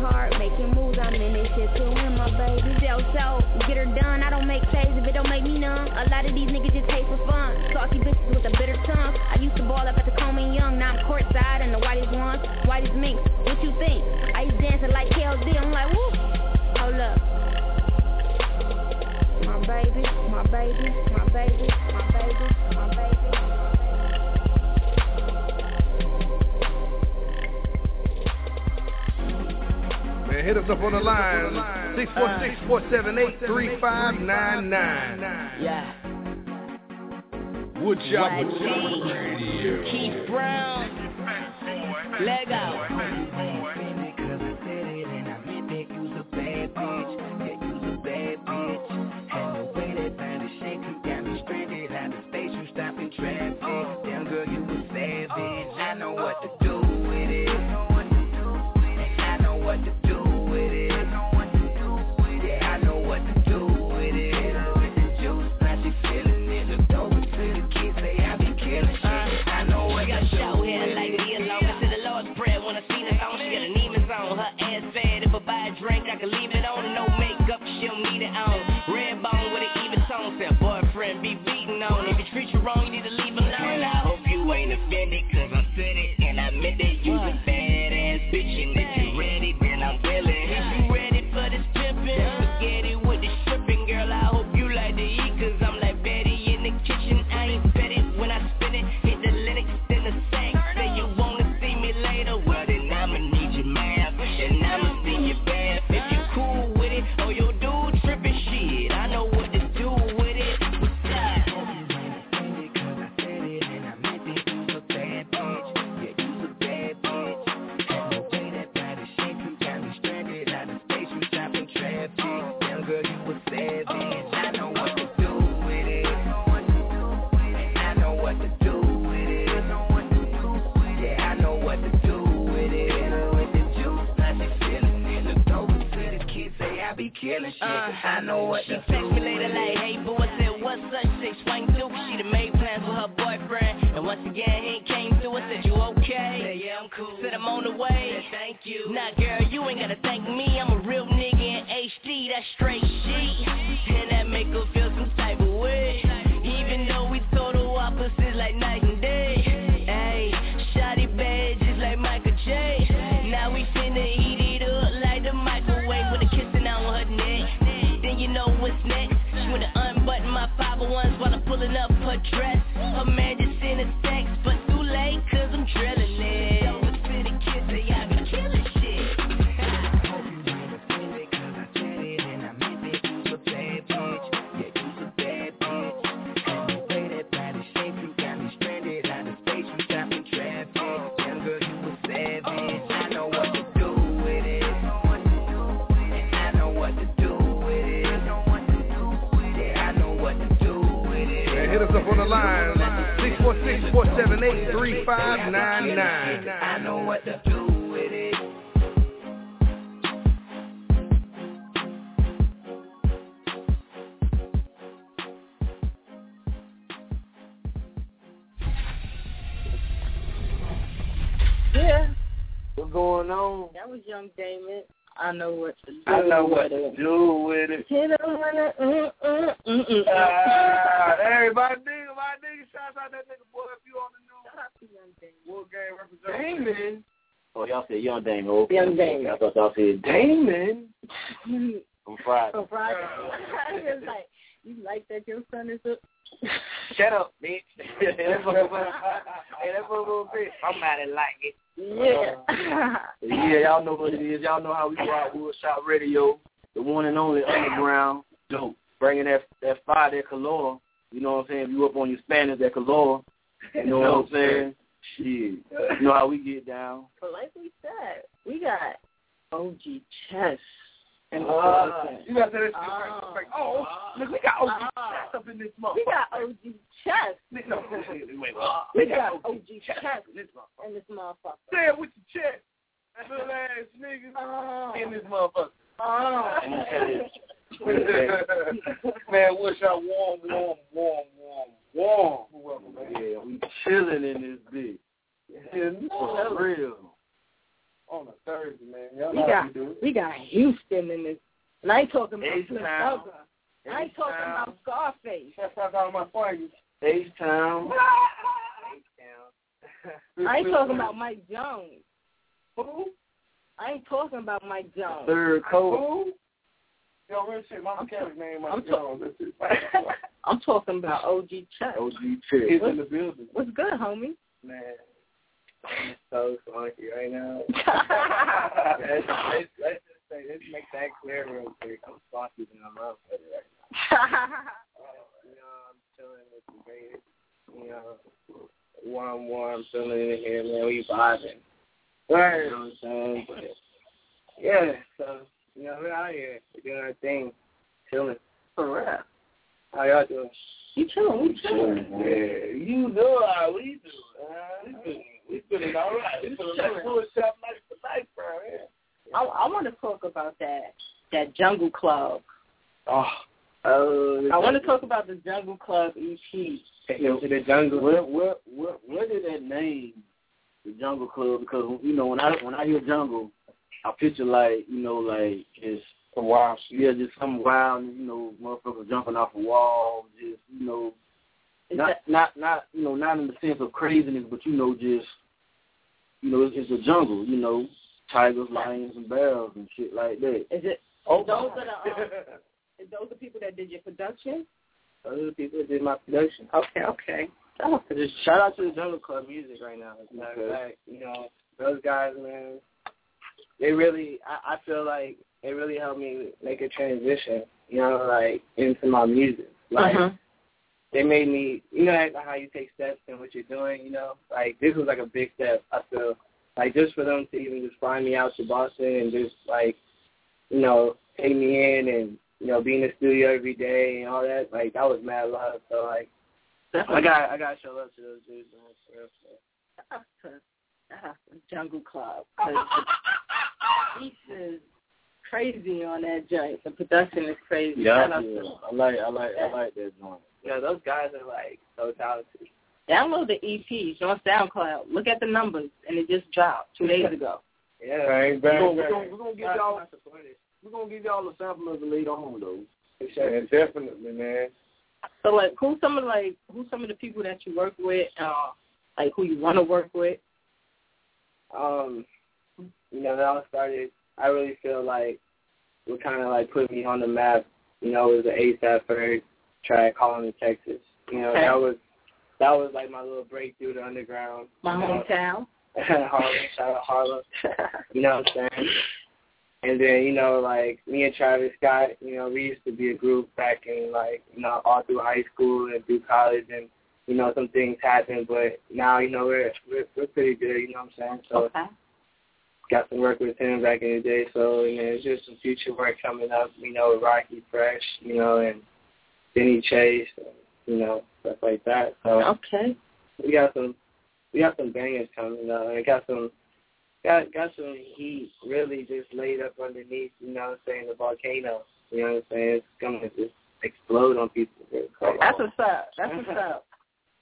hard, making moves. I'm in this shit to win my baby. Sell so, get her done. I don't make plays if it don't make me numb. A lot of these niggas just hate for fun. Saucy bitches with a bitter tongue. I used to ball up at the Coleman Young. Now I'm courtside and the whitest ones, whitest minks. What you think? I used dancing like KLD. I'm like, woo. Hold up. My baby, my baby, my baby, my baby, my baby. Man, hit us up on the line. 646-478-3599. Yeah. Woodshop Radio. Keith Brown. Lego. Yeah. What's going on? That was Young Damon. I know what to do. I know with what to it. do with it. Hit him with it. Mm, mm, mm, mm, Ah, mm. everybody nigga, my nigga, shout out that nigga boy if you on the news. What game representative? Damon. Oh, y'all said Young Damon. Okay. Young Damon. I thought y'all said Damon. From Friday. From Friday. it was like, you like that your son is a... Shut up, bitch. hey, that little bitch. Somebody like it. Yeah. yeah, y'all know what it is. Y'all know how we go out Woodshop Radio, the one and only underground. Dope. Bringing that that fire, that color. You know what I'm saying? If you up on your Spanish, that color. You know what I'm saying? Shit. You know how we get down. But like we said, we got OG Chess. And Ah, you gotta say that shit Ah. right. Oh, look, we got OG Ah. Chess up in this motherfucker. We got OG Chess. No, wait, wait, wait. We got OG Chess Chess in this motherfucker. in this motherfucker. Say it with your chest. Little ass nigga. Oh. In this motherfucker. Oh. man, wish I warm, warm, warm, warm, warm. Yeah, we chilling in this bitch. Yeah, for real. On a Thursday, man. Y'all We know how got we do it. we got Houston in this. And I ain't talking about H-Town. Slim Thugger. I ain't talking about Scarface. That's how I got my fingers. H-Town. I ain't talking about Mike Jones. Who? I ain't talking about Mike Jones. Third coast. Yo, real shit, Mama Kelly's name, I'm Mike ta- Jones. That's. I'm talking about OG Chuck. OG Chick. He's in the building. what's good, homie? Man, I'm so funky right now. let's, let's, let's just say, let's make that clear real quick. I'm funky and I'm up for it right now. you know, I'm chilling with the greatest. You know, warm, warm, feeling in here, man. We vibing. Right. You know what I'm saying? But, yeah, so, you know, we're out here. We're doing our thing. Chilling. For real. How y'all doing? You chilling? We chilling. Yeah, you know how we do. Uh, we feeling, we feeling all right. We feeling like full shop life for life, bro. Yeah. I, I want to talk about that that Jungle Club. Oh, Oh, I want to talk about the Jungle Club EP. Take the jungle. Where, where, where, where did that name, the Jungle Club? Because you know, when I when I hear jungle, I picture like you know, like just some wild shit. Yeah, just some wild, you know, motherfuckers jumping off a wall, just you know, Is not that- not not you know, not in the sense of craziness, but you know, just you know, it's, it's a jungle, you know, tigers, lions, and bears and shit like that. Is it? Oh, those are the um, is those the people that did your production? Those are the people that did my production. Okay, okay. Oh, just shout out to the Jungle Club music right now. As a matter Okay. fact, you know, those guys, man, they really, I, I feel like they really helped me make a transition, you know, like into my music. Like, Uh-huh. They made me, you know, like how you take steps in what you're doing, you know, like this was like a big step. I feel like just for them to even just find me out to Boston and just like, you know, take me in and you know be in the studio every day and all that, like that was mad love. So like, I got I got to show love to those dudes. Man, for real, so. Shout out to, shout out to Jungle Club. 'cause the beats crazy on that joint. The production is crazy. Yeah, Shout out yeah. I like I like I like that joint. Yeah, those guys are like so talented. Download the EPs on SoundCloud. Look at the numbers, and it just dropped two days ago. Yeah, Bang, bang, bang, bang. we're gonna, we're gonna give y'all we're gonna give y'all a sample of it later on though. Yeah, definitely, man. So, like, who's some of like who's some of the people that you work with? Uh, like, who you want to work with? Um, you know, that all started. I really feel like what kind of like put me on the map. You know, was the ASAP Ferg track, "Calling to Texas." You know, Okay. that was that was like my little breakthrough to underground. My hometown. Harlem, shout out Harlem. you know what I'm saying? And then, you know, like me and Travis Scott, you know, we used to be a group back in like, you know, all through high school and through college and you know, some things happened but now, you know, we're we're we're pretty good, you know what I'm saying? So Okay. got some work with him back in the day, so you know, there's just some future work coming up, you know, with Rockie Fresh, you know, and Benny Chase you know, stuff like that. So Okay. we got some we got some bangers coming up and got some got got some heat really just laid up underneath, you know what I'm saying, the volcano. You know what I'm saying? It's gonna just explode on people. It's. That's what's up. That's what's up.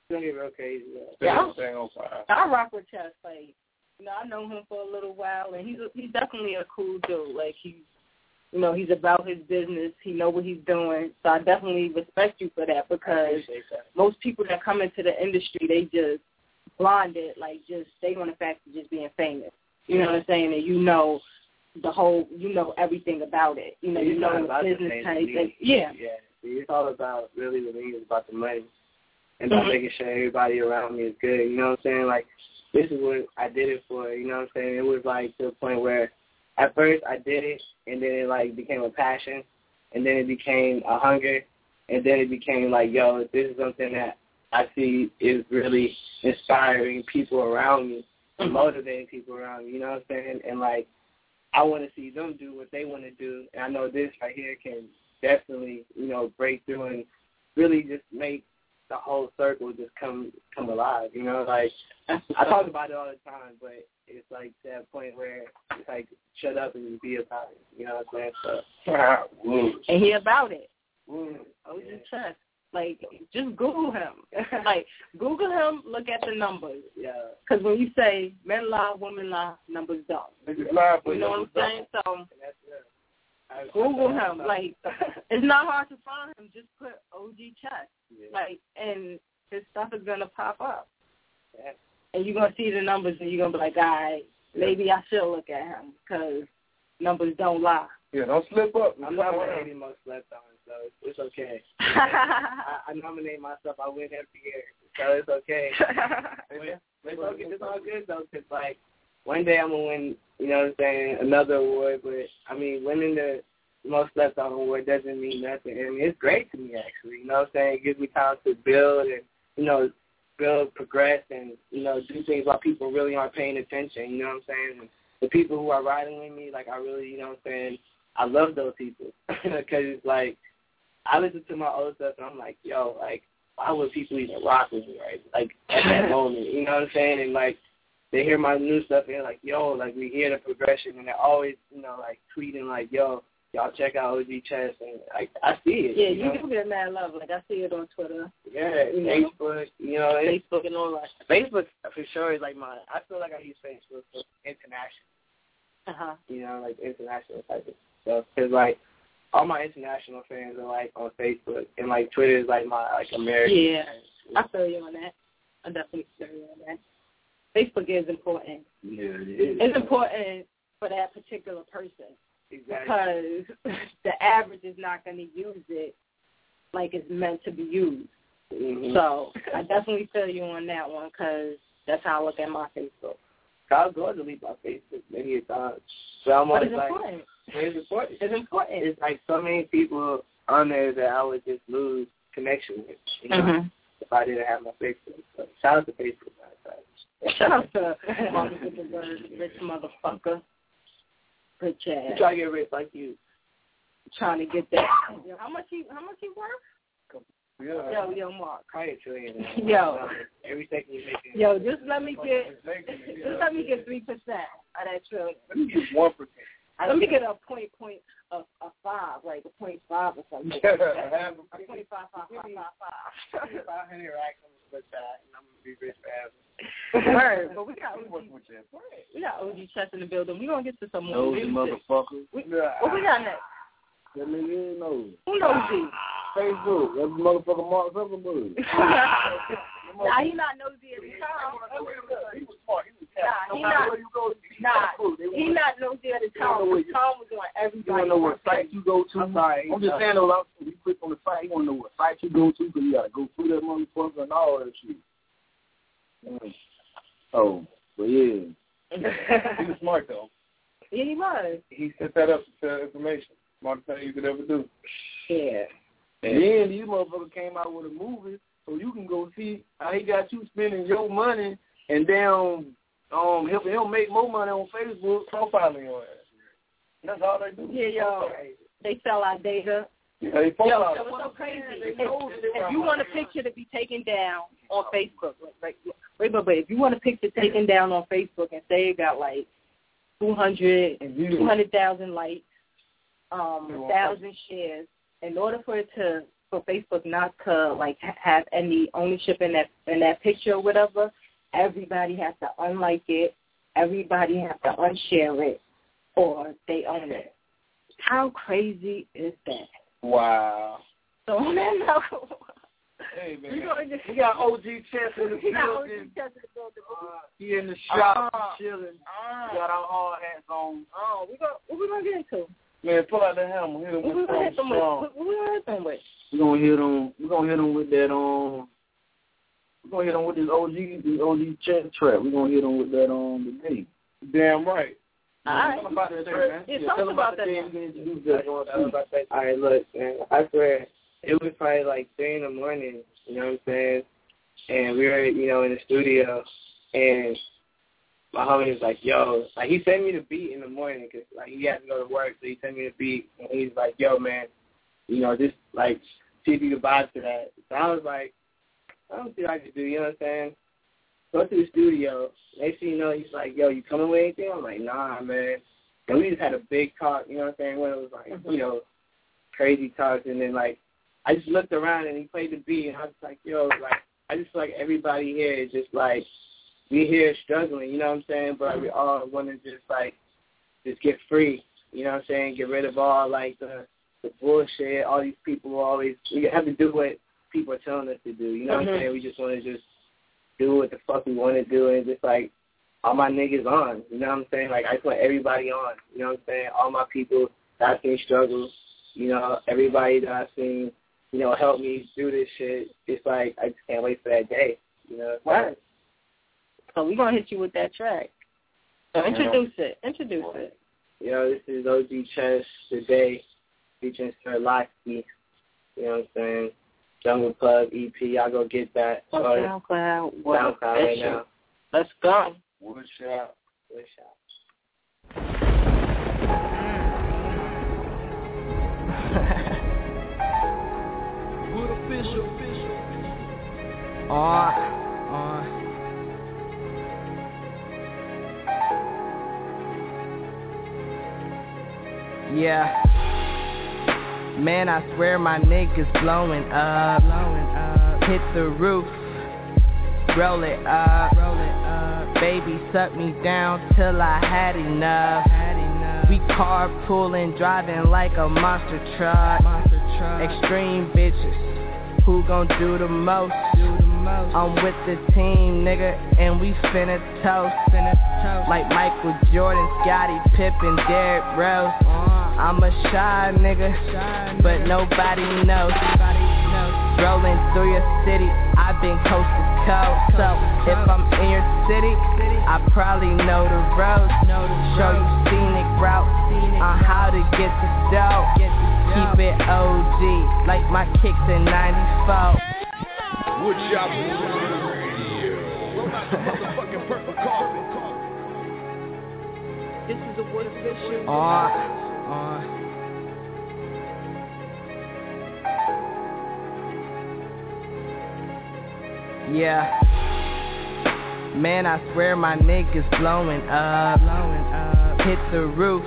It's gonna get real crazy. Yeah. Thing on fire. I rock with Chess. Like, You know, I know him for a little while, and he's a, he's definitely a cool dude. Like he's, you know, he's about his business. He know what he's doing. So I definitely respect you for that because that. most people that come into the industry, they just blinded, like just stay on the fact of just being famous. You know what I'm saying? And you know the whole, you know everything about it. You know, you know the the business fame type to Yeah. Yeah. See, it's all about really with me is about the money. And about Mhm. making sure everybody around me is good. You know what I'm saying? Like this is what I did it for, you know what I'm saying? It was like to the point where at first I did it and then it like became a passion and then it became a hunger and then it became like, yo, this is something that I see is really inspiring people around me, motivating people around me, you know what I'm saying? And like I want to see them do what they want to do, and I know this right here can definitely, you know, break through and really just make the whole circle just come come alive. You know, like I talk about it all the time, but it's like that point where it's like shut up and be about it. You know what I'm saying? So, mm. And he about it. Woo. OG Chess. Like, just Google him. like, Google him, look at the numbers. Yeah. Because when you say men lie, women lie, numbers don't. Niggas lie, but You know what I'm numbers saying? So, I- Google him. Like, it's not hard to find him. Just put OG Chess. Yeah. Like, and his stuff is going to pop up. Yeah. And you're going to see the numbers and you're going to be like, all right, maybe I should look at him because numbers don't lie. Yeah, don't slip up. I'm not one the most slept on, so it's, okay. I, I nominate myself. I win every year, so it's okay. It's okay. It's all good though, cause like one day I'm gonna win. You know what I'm saying? Another award, but I mean, winning the most slept on award doesn't mean nothing. I mean, it's great to me actually. You know what I'm saying? It gives me time to build and you know build, progress, and you know do things while people really aren't paying attention. You know what I'm saying? And the people who are riding with me, like I really, you know what I'm saying? I love those people because it's like I listen to my old stuff and I'm like, yo, like why would people even rock with me, right? Like at that moment, you know what I'm saying? And like they hear my new stuff and they're like, yo, like we hear the progression and they're always, you know, like tweeting like, yo, y'all check out OG Chess and like I see it. Yeah, you you know? give mad love. Like, I see it on Twitter. Yeah, You know? Facebook, you know, Facebook and all that. Facebook for sure is like my. I feel like I use Facebook for international. Uh-huh. You know, like international type of stuff. Cause like all my international fans are like on Facebook, and like Twitter is like my like American. Yeah, I feel you on that. I definitely feel you on that. Facebook is important. Yeah, it is. It's important for that particular person Exactly. because the average is not going to use it like it's meant to be used. Mhm. So I definitely feel you on that one because that's how I look at my Facebook. I'll go delete my Facebook many a time. So I'm always it's like, important. it's important. It's important. It's like so many people on there that I would just lose connection with. You know, Mhm. If I didn't have my Facebook. So shout out to Facebook. Shout out to Marcus Zuckerberg, rich motherfucker. Rich ass. You try to get rich like you. Trying to get that. How much he? How much he worth? Yeah. Yo, yo, Mark. Probably a trillion. Yo. Every second you make it. Yo, just let me get, just let me get three percent of that trillion. One percent. Let me get a point, point, a, a five, like a point five or something. Half a point five, five, five, five, five. Five hundred racks on the flip side, and I'm gonna be rich forever. Word, but we got OG, we got OG chess in the building. We gonna get to some more Nosy motherfucker. We, what we got next? That nigga ain't know. Who nosy? Facebook. That's motherfucker Mark Zuckerberg. nah, he not nosy every time. He was smart. He was Nah, he No not. you go, Nah, he not nosy at the don't know time. where The Tom was on You everybody. want to know what site you go to? I'm sorry. I'm just saying though, you click on the site, you want to know what site you go to because you got to go through that motherfucker and all that shit. Mm. Oh, but yeah. He was smart though. Yeah, he was. He set that up to sell information. Smartest thing you could ever do. Yeah. And then these motherfuckers came out with a movie so you can go see how he got you spending your money and then um helping him make more money on Facebook. Profiling your ass. That's all they do. Yeah, yo. They sell our data. Yeah, they Yo, profile. so what's so crazy? If, if you want a picture to be taken down on Facebook, like, wait, but, wait. If you want a picture taken down on Facebook and say it got like 200, 200,000 likes, um, thousand shares, in order for it to for Facebook not to like have any ownership in that in that picture or whatever, everybody has to unlike it everybody has to unshare it or they own it. How crazy is that? Wow. So on that note, Hey man, we gonna just we got OG Chess in the we got OG building. Chess in the building. He in the shop Uh, chilling. uh. got our hard hats on. Oh, we go. What we gonna get into? Man, pull out the hammer. Hit him What we with gonna hit something them with? strong. What we gonna hit them with? We're gonna hit them. We're gonna hit them with that um. We're gonna hit them with this OG, this OG check trap. We're gonna hit them with that on um today. Damn right. All right. Tell 'em about that, man. Yeah, Yeah, tell tell us 'em about about that. the day now. we can introduce I that. don't know about that. All right, look, man. I swear, it was probably like three in the morning. You know what I'm saying? And we were, you know, in the studio, and my homie was like, "Yo," like he sent me the beat in the morning 'cause like he had to go to work, so he sent me the beat, and he's like, "Yo, man, you know, just like see if you can vibe to that." So I was like, "I don't see what I can do." You know what I'm saying? Go to the studio. Next thing you know, he's like, "Yo, you coming with anything?" I'm like, "Nah, man." And we just had a big talk. You know what I'm saying? When it was like, you know, crazy talks, and then like I just looked around and he played the beat, and I was like, "Yo, like." I just feel like everybody here is just like we here struggling, you know what I'm saying? But we all want to just like just get free, you know what I'm saying? Get rid of all like the the bullshit. All these people always we have to do what people are telling us to do. You know what Mhm. I'm saying? We just want to just do what the fuck we want to do and just like all my niggas on. You know what I'm saying? Like I just want everybody on. You know what I'm saying? All my people that I've seen struggle. You know everybody that I've seen you know, help me do this shit. It's like I just can't wait for that day. You know. Right. So we gonna hit you with that track. So introduce it. Introduce it. Yo, this is OG Chess today, featuring Sir Locky. You know what I'm saying? Jungle Club EP. Y'all go get that. On Or SoundCloud. What SoundCloud right official. now. Let's go. Woodshop. Woodshop. Wood official. Uh, uh. Yeah. Man, I swear my niggas blowing up. Hit the roof. Roll it up. Baby, suck me down till I had enough. We carpooling, driving like a monster truck. Extreme bitches. Who gon' do the most? I'm with the team, nigga, and we. Finna toast. Like Michael Jordan, Scottie Pippen, Derrick Rose. I'm a shy nigga, but nobody knows. Rolling through your city, I've been coast to coast. So if I'm in your city, I probably know the roads. Show you scenic route on how to get the dough. Keep it OG, like my kicks in 94. Woodshop Radio. Roll out the motherfucking purple carpet. This is a Wood official. Uh, Yeah. Man, I swear my niggas blowing up. Blowing up. Hit the roof.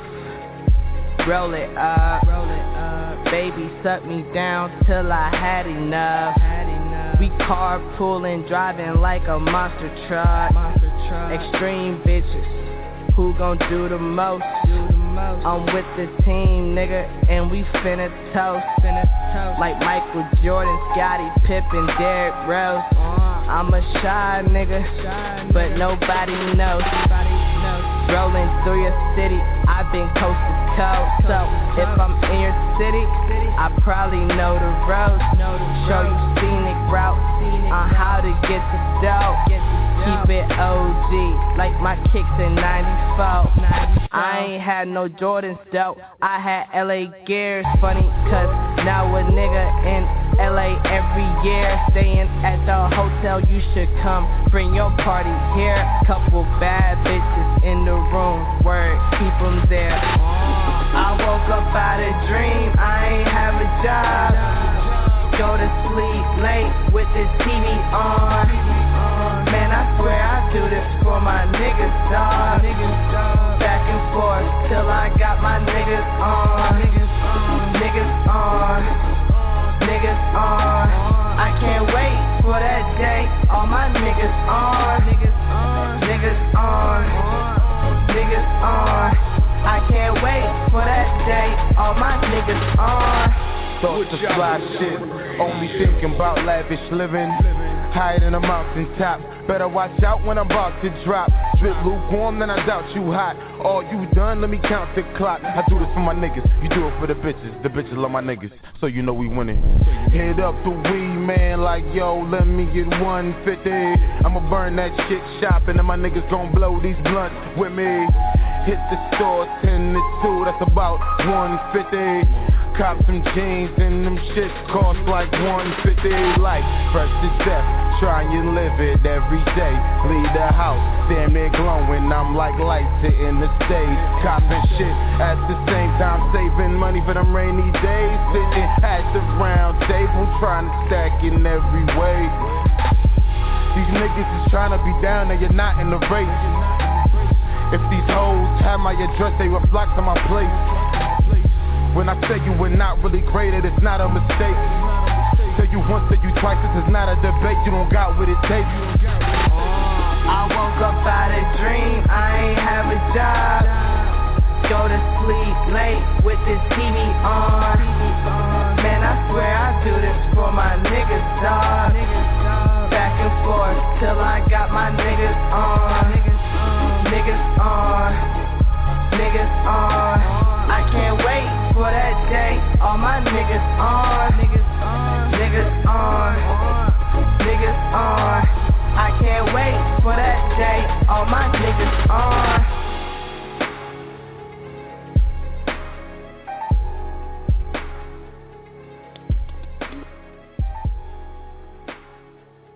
Roll it up. Roll it up. Baby, suck me down till I had enough. Had enough. We carpooling, driving like a monster truck. Monster truck. Extreme bitches. Who gon' do the most? Do. I'm with the team, nigga, and we finna toast. Finna toast. Like Michael Jordan, Scottie Pippen, Derrick Rose. I'm a shy nigga, but nobody knows. Rolling through your city, I've been coast to coast. So if I'm in your city, I probably know the roads. Show you scenic route on uh, how to get the dough. Keep it OG, like my kicks in 94. I ain't had no Jordans though, I had LA gears. Funny, cause now a nigga in LA every year. Staying at the hotel, you should come. Bring your party here. Couple bad bitches in the room, word, keep them there. I woke up out a dream, I ain't have a job go to sleep late with this TV on. Man, I swear I do this for my niggas, dog. Back and forth till I got my niggas on. Niggas on. Niggas on. I can't wait for that day. All my niggas on. Niggas on. Niggas on. Niggas on. I can't wait for that day. All my niggas on. Thoughts of fly shit, only thinking about lavish living. Higher than a mountain top. Better watch out when I'm about to drop. Drip lukewarm, then I doubt you hot. All you done, let me count the clock. I do this for my niggas, you do it for the bitches. The bitches love my niggas, so you know we winning. Hit up the weed man like yo, let me get 150. I'ma burn that shit shop and my niggas gon' blow these blunts with me. Hit the store 10 to 2, that's about 150. Cop some jeans and them shits cost like 150 Like fresh to death, try and live it every day. Leave the house, damn near glowing. I'm like lights hitting the stage. Copping shit at the same time Saving money for them rainy days. Sitting at the round table Trying to stack in every way. These niggas is trying to be down and you're not in the race. If these hoes had my address they would flock to my place when I say you were not really great, it's not a mistake. Tell you once, tell you twice, this is not a debate. You don't got what it takes. I woke up out a dream, I ain't have a job. Go to sleep late with this TV on. Man, I swear I do this for my niggas, dog. Back and forth till I got my niggas on. Niggas on. Niggas on. I can't for that day. All my niggas on, niggas on, niggas on, niggas on. I can't wait for that day. All my niggas on.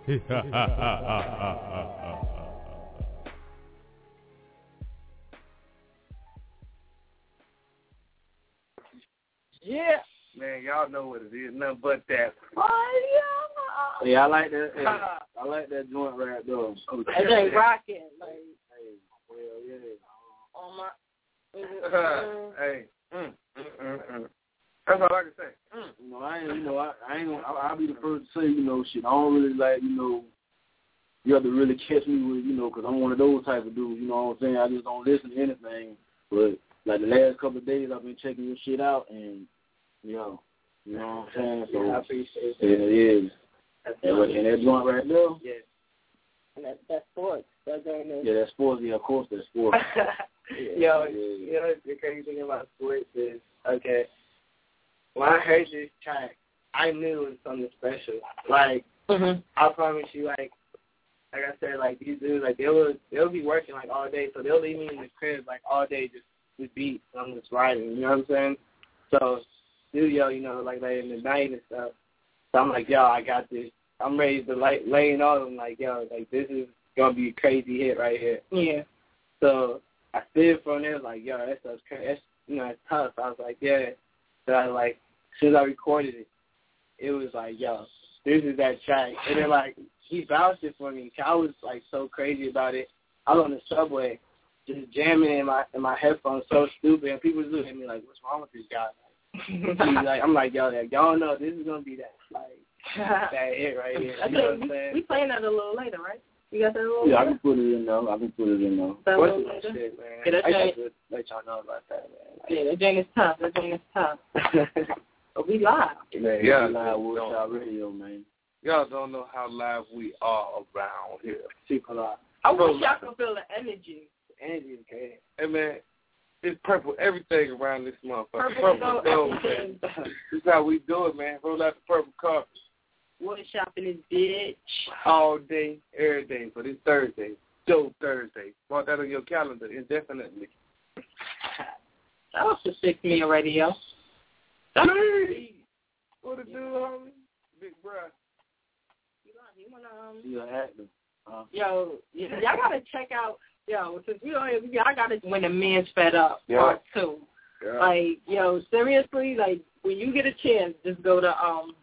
Ha ha ha ha ha ha. Yeah. Man, y'all know what it is. Nothing but that fire. Yeah, I like that. Yeah, I like that joint right there. Oh, That ain't rocking. Like, hey, well, yeah. on my. hey. Mm, mm, mm, mm. That's all I can say. Mm. You know, I ain't, you know, I, I ain't, I, I'll be the first to say, you know, shit. I don't really like, you know, you have to really catch me with, you know, because I'm one of those type of dudes. You know what I'm saying? I just don't listen to anything. But like the last couple of days, I've been checking your shit out, and yo, you know what I'm saying? So Yeah, I appreciate yeah, it is. And, and that joint right there, Yeah. And that, that's sports. That's ain't yeah, that's sports. Yeah, of course, that's sports. Yo, yeah. you know the crazy thing about sports is okay. When I heard this track, I knew it was something special. Like mm-hmm. I promise you, like like I said, like these dudes, like they will they'll be working like all day, so they'll leave me in the crib like all day just with beats. I'm just riding, you know what I'm saying? So studio, you know, like late in the night and stuff. So I'm like, yo, I got this. I'm ready to like laying on them like, yo, like this is gonna be a crazy hit right here. Yeah. So I stood from there like, yo, that stuff's crazy. That's you know, it's tough. I was like, yeah. So I like, as soon as I recorded it, it was like, yo, this is that track. And then like he vouched it for me. I was like so crazy about it. I was on the subway, just jamming in my in my headphones, so stupid, and people was looking at me like, what's wrong with this guy? He's like, I'm like, yo, like, y'all know this is gonna be that like that hit right here. You know what I'm saying? we playing that a little later, right? You got that a little Yeah, I later? can put it in there. I can put it in there. That What's little later? shit, man? Yeah, that I got to let y'all know about that, man. Yeah, that joint is tough. That joint is tough. But we live. Man, Yeah, live don't- Woodshop Radio, man. Y'all don't know how live we are around here. Super live. I wish y'all could feel the energy. Energy is crazy. Hey man, it's purple everything around this motherfucker. Purple Purple, gold, everything. man. This is how we do it, man. Roll out the purple carpet Wood shopping is bitch. all day, every day. But it's Thursday. Dope Thursday. Mark that on your calendar indefinitely. That was the six meal radio. Hey, what it do, homie? Big bruh. You wanna, um, She an actor. Huh? yo, y'all gotta check out. Yo, since we don't, have- y'all gotta when the man's fed up Yeah. part two. Yeah. Like, yo, seriously, like when you get a chance, just go to um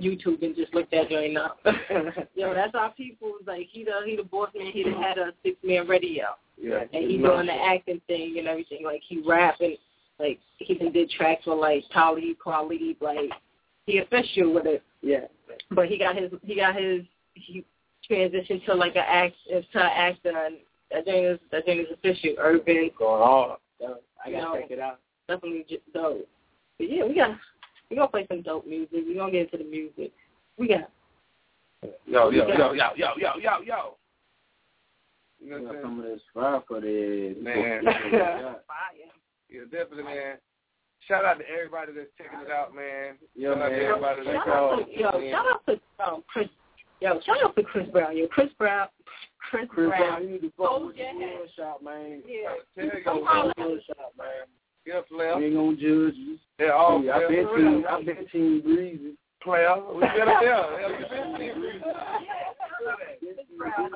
YouTube and just look that joint up. yo, that's our people. Like he the he the boss man. He done had a six man radio. Yeah. and he doing the acting thing and everything. Like he rapping, like he done did tracks for like Talib Kweli, like he official with it. Yeah. But he got his he got his he transitioned to like a act to an actor and that thing is that thing is official. Urban Going hard. So I gotta check it out. definitely just dope. But yeah, we got we gonna play some dope music. We gonna get into the music. We got Yo, yo, we yo, got- yo, yo, yo, yo, yo. You know Got what I'm some of this fire for the Man. Yeah, definitely, man. Shout out to everybody that's checking it out, man. Yeah, shout out to everybody that's out called. to, yo, shout out to um, Chris. Yo, shout out to Chris Brown. Yo, Chris Brown. Chris, Chris Brown. Brown, you need to fuck Oh, with yeah. the wood shop, man. Yeah. Tell you, Come go, on. Shop, man. Yeah, player. We ain't gonna judge you. Yeah, all Hey, I player. bet team, I bet team breezy. Player. We got it there. Yeah, we been seeing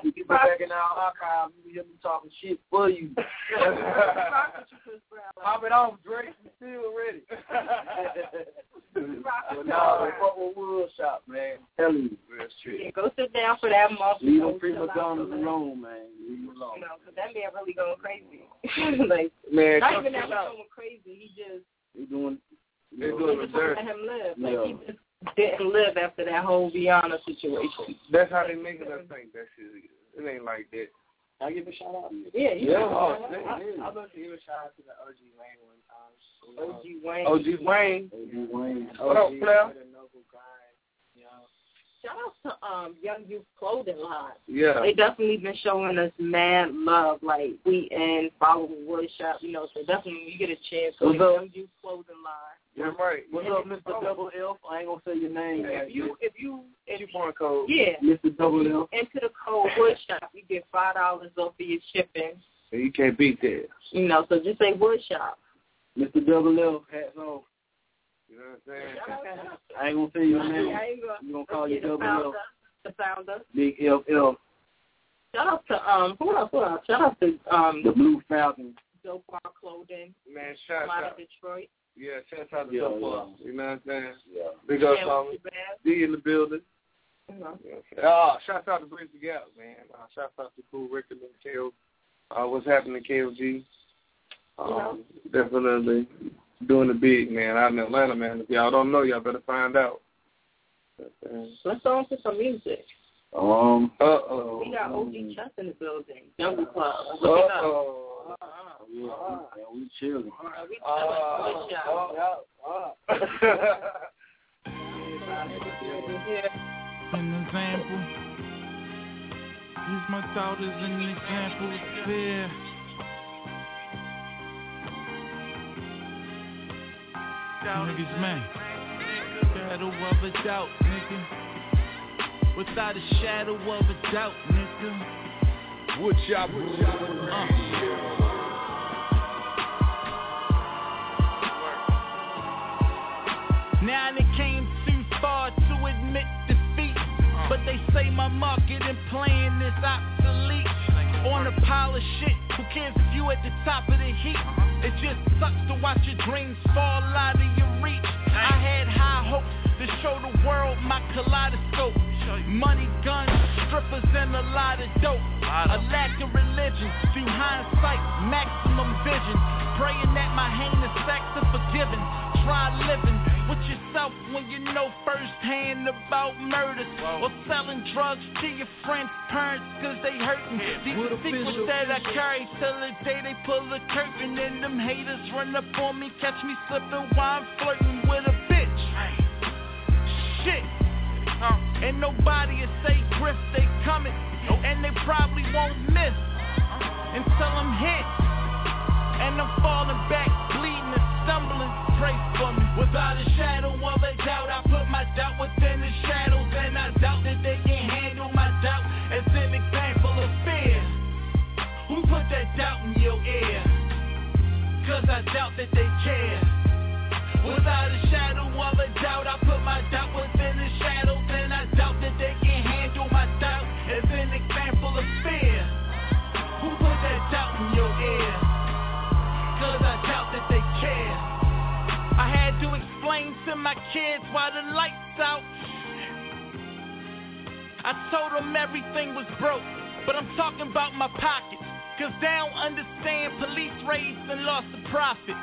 You get back in our archive, you hear me talking shit for you. Pop it off, Drake. You still ready? but no, fuck with wood shop, man. Tell you. That's true. Yeah, go sit down for that month. Leave them prima donnas for a minute. alone, man. Leave them alone. You know, 'cause that man really going crazy. like, Man, not even that going crazy. He just, They doing. Know, doing they just want to let him live. Yeah. Like, he just didn't live after that whole Rihanna situation. That's how they making us think that shit. It ain't like that. I give a shout out. Yeah, you Yeah, oh, I- yeah. I- I'd love to give a shout out to the OG Wayne one time. OG Wayne. OG Wayne. OG Wayne. What up, player? With a noble grind, you know. Shout out to um Young Youth Clothing Line. Yeah. They definitely been showing us mad love, like we in following Woodshop, you know. So definitely, when you get a chance, go to Young Youth Clothing Line. Yeah, right. What's up, Mr. Double F? I ain't gonna say your name. If you, if you, if you, Coupon code. yeah, Mr. Double F. enter the code Woodshop, you get five dollars off of your shipping. And you can't beat that. You know, so just say Woodshop. Mr. Double F. Hats off. You know what I'm saying? I ain't gonna say your name. I ain't gonna, You gonna call you Double founder, F. the founder. Big F F. Shout out to um, who else? Who else? Shout out to um, The Blue Falcon. Dope Bar Clothing, Man, shout out out. of Detroit. Yeah, shout out to Yeah, Dope yeah. You know what I'm saying? Yeah. Big up, Yeah, Tommy. what's your bad? D in the building. You know. Oh, shout out to Bridge the Gap, man. Uh, shout out to Cool Record and K.O. Uh, what's happening, KOG? Um, Definitely doing the big, man, out in Atlanta, man. If y'all don't know, y'all better find out. Let's go on to some music. Um. Uh oh. We got OG Chess in the building. Jungle Club. Look it up. Uh-oh. Yeah, yeah, we chilling. We Uh, Woodshop. An example. Use my thought as an example of fear. Niggas, man. Shadow of a doubt, nigga. Without a shadow of a doubt, nigga. Woodshop. Now it came too far to admit defeat. But they say my marketing plan is obsolete. On a pile of shit, who cares if you at the top of the heap? It just sucks to watch your dreams fall out of your reach. I had high hopes to show the world my kaleidoscope. Money, guns, strippers, and a lot of dope. A lack of religion, through hindsight, maximum vision. Praying that my heinous acts are forgiven. Try living with yourself when you know firsthand about murders. Or selling drugs to your friends' parents cause they hurting. These are secrets that I carry till the day they pull the curtain. And them haters run up on me, catch me slipping while I'm flirting with a bitch. Shit. And nobody will say Griff, they coming. And they probably won't miss until I'm hit. And I'm falling back, bleeding and stumbling. Pray for me. Without a shadow of a doubt, I put my doubt within the shadows. To my kids while the lights out. I told them everything was broke, but I'm talking about my pockets. Cause they don't understand police raids and lost the profit.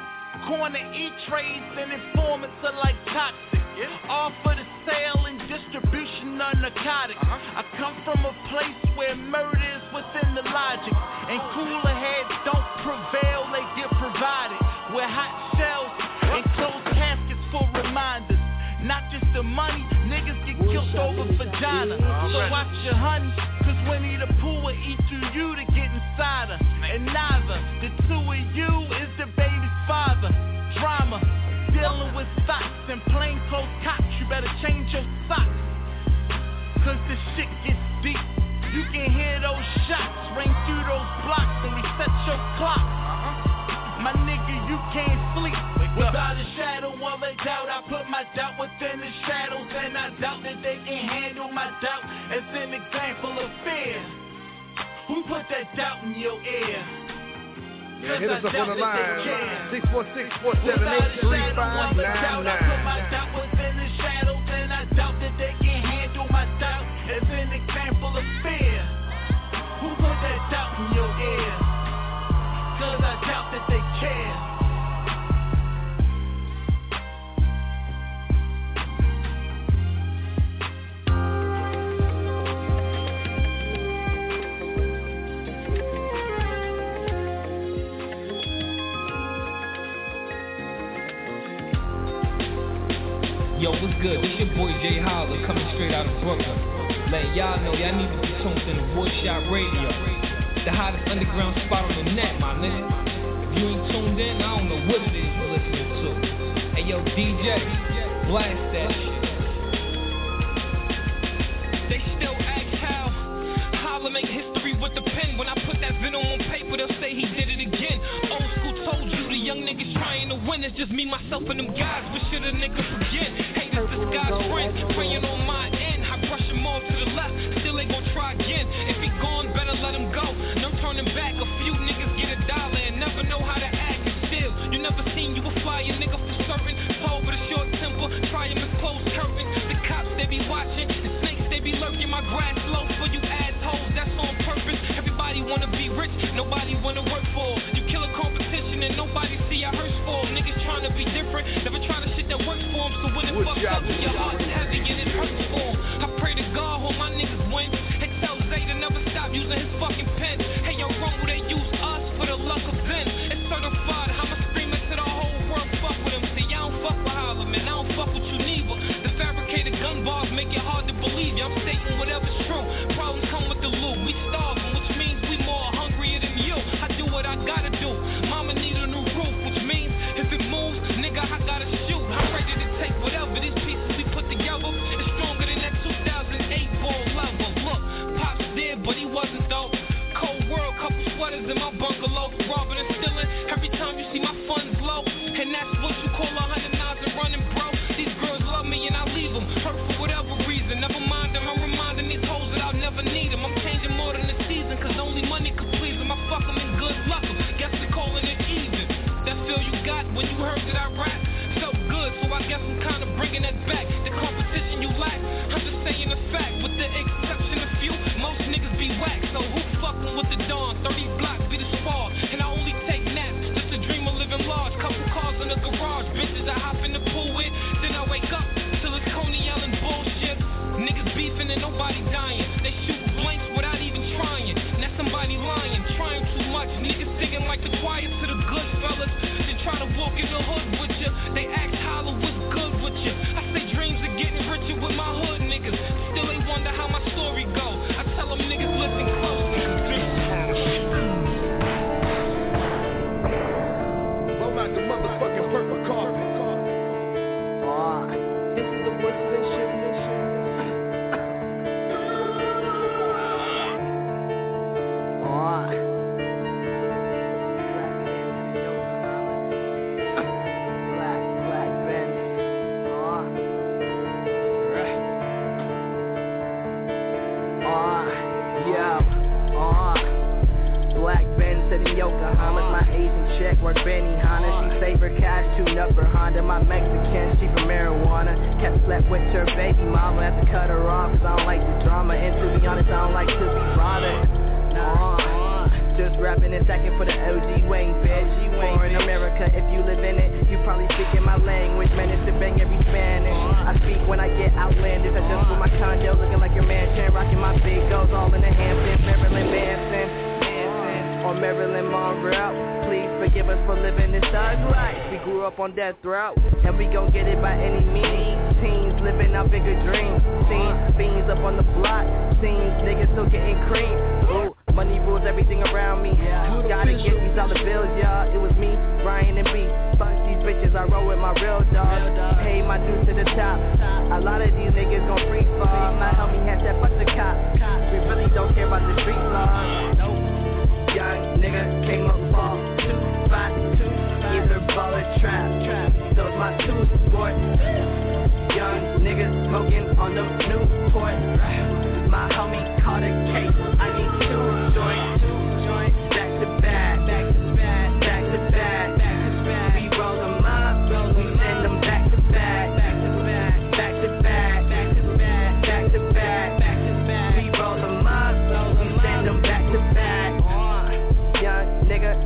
Corner E-trades and informants are like toxic. All for the sale and distribution of narcotics. Uh-huh. I come from a place where murder is within the logic. And cooler heads don't prevail, they get provided. With hot shells and closed caskets money, niggas get killed over vagina. So watch your honey, cause Winnie the Pooh will eat through you to get inside her. And neither the two of you is the baby's father. Drama, dealing with thoughts and plain clothes cops. You better change your socks. Cause the shit gets deep. You can hear those shots ring through those blocks and reset your clock. My nigga, you can't sleep. Without a shadow of a doubt, I put my doubt within the shadows, and I doubt that they can handle my doubt. It's in the game full of fear. Who put that doubt in your ear? Yeah, hit us up on the line. 646 478 3599. Yo, what's good? It's your boy Jay Holler coming straight out of Brooklyn. Letting y'all know y'all need to be tuned in to Woodshop Radio. The hottest underground spot on the net, my nigga. If you ain't tuned in, I don't know what it is you're listening to. Hey yo, DJ, blast that shit. They still ask how Holla make history with the pen. When I put that venom on paper, they'll say he did it again. Win. It's just me, myself, and them guys. But should a nigga forget? Haters disguise friends, praying on my end. I brush him off to the left, still ain't gon' try again. If he gone, better let him go. No turning back. A few niggas get a dollar and never know how to act. And still, you never seen you a flyer nigga for certain. Tall with a short temper, try him as closed curtains. The cops they be watching, the snakes they be lurking. My grass low for you assholes, that's on purpose. Everybody wanna be rich, nobody wanna work for. A hearse for. Niggas trying to be different, never try to shit that works for 'em. So when it fucks up, your heart's heavy and it hurts for 'em. I pray to God, hope my niggas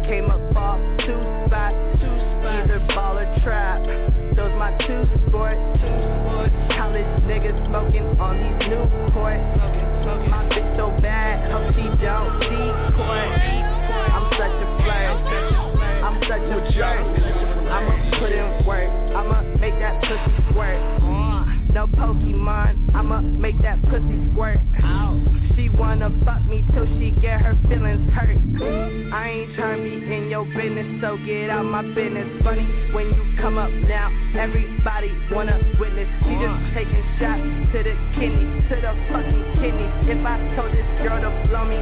came up off two spot, two spot, either ball or trap. Those my two sports, two sports. College niggas smoking on these new courts. My bitch so bad, hope she don't decoy. I'm such a flirt, I'm such a flirt. I'ma put in work, I'ma make that pussy squirt. No Pokemon, I'ma make that pussy squirt. She wanna fuck me till she get her feelings hurt. I ain't tryna be in your business, so get out my business. Funny when you come up now, everybody wanna witness. She just taking shots to the kidney, to the fucking kidney. If I told this girl to blow me,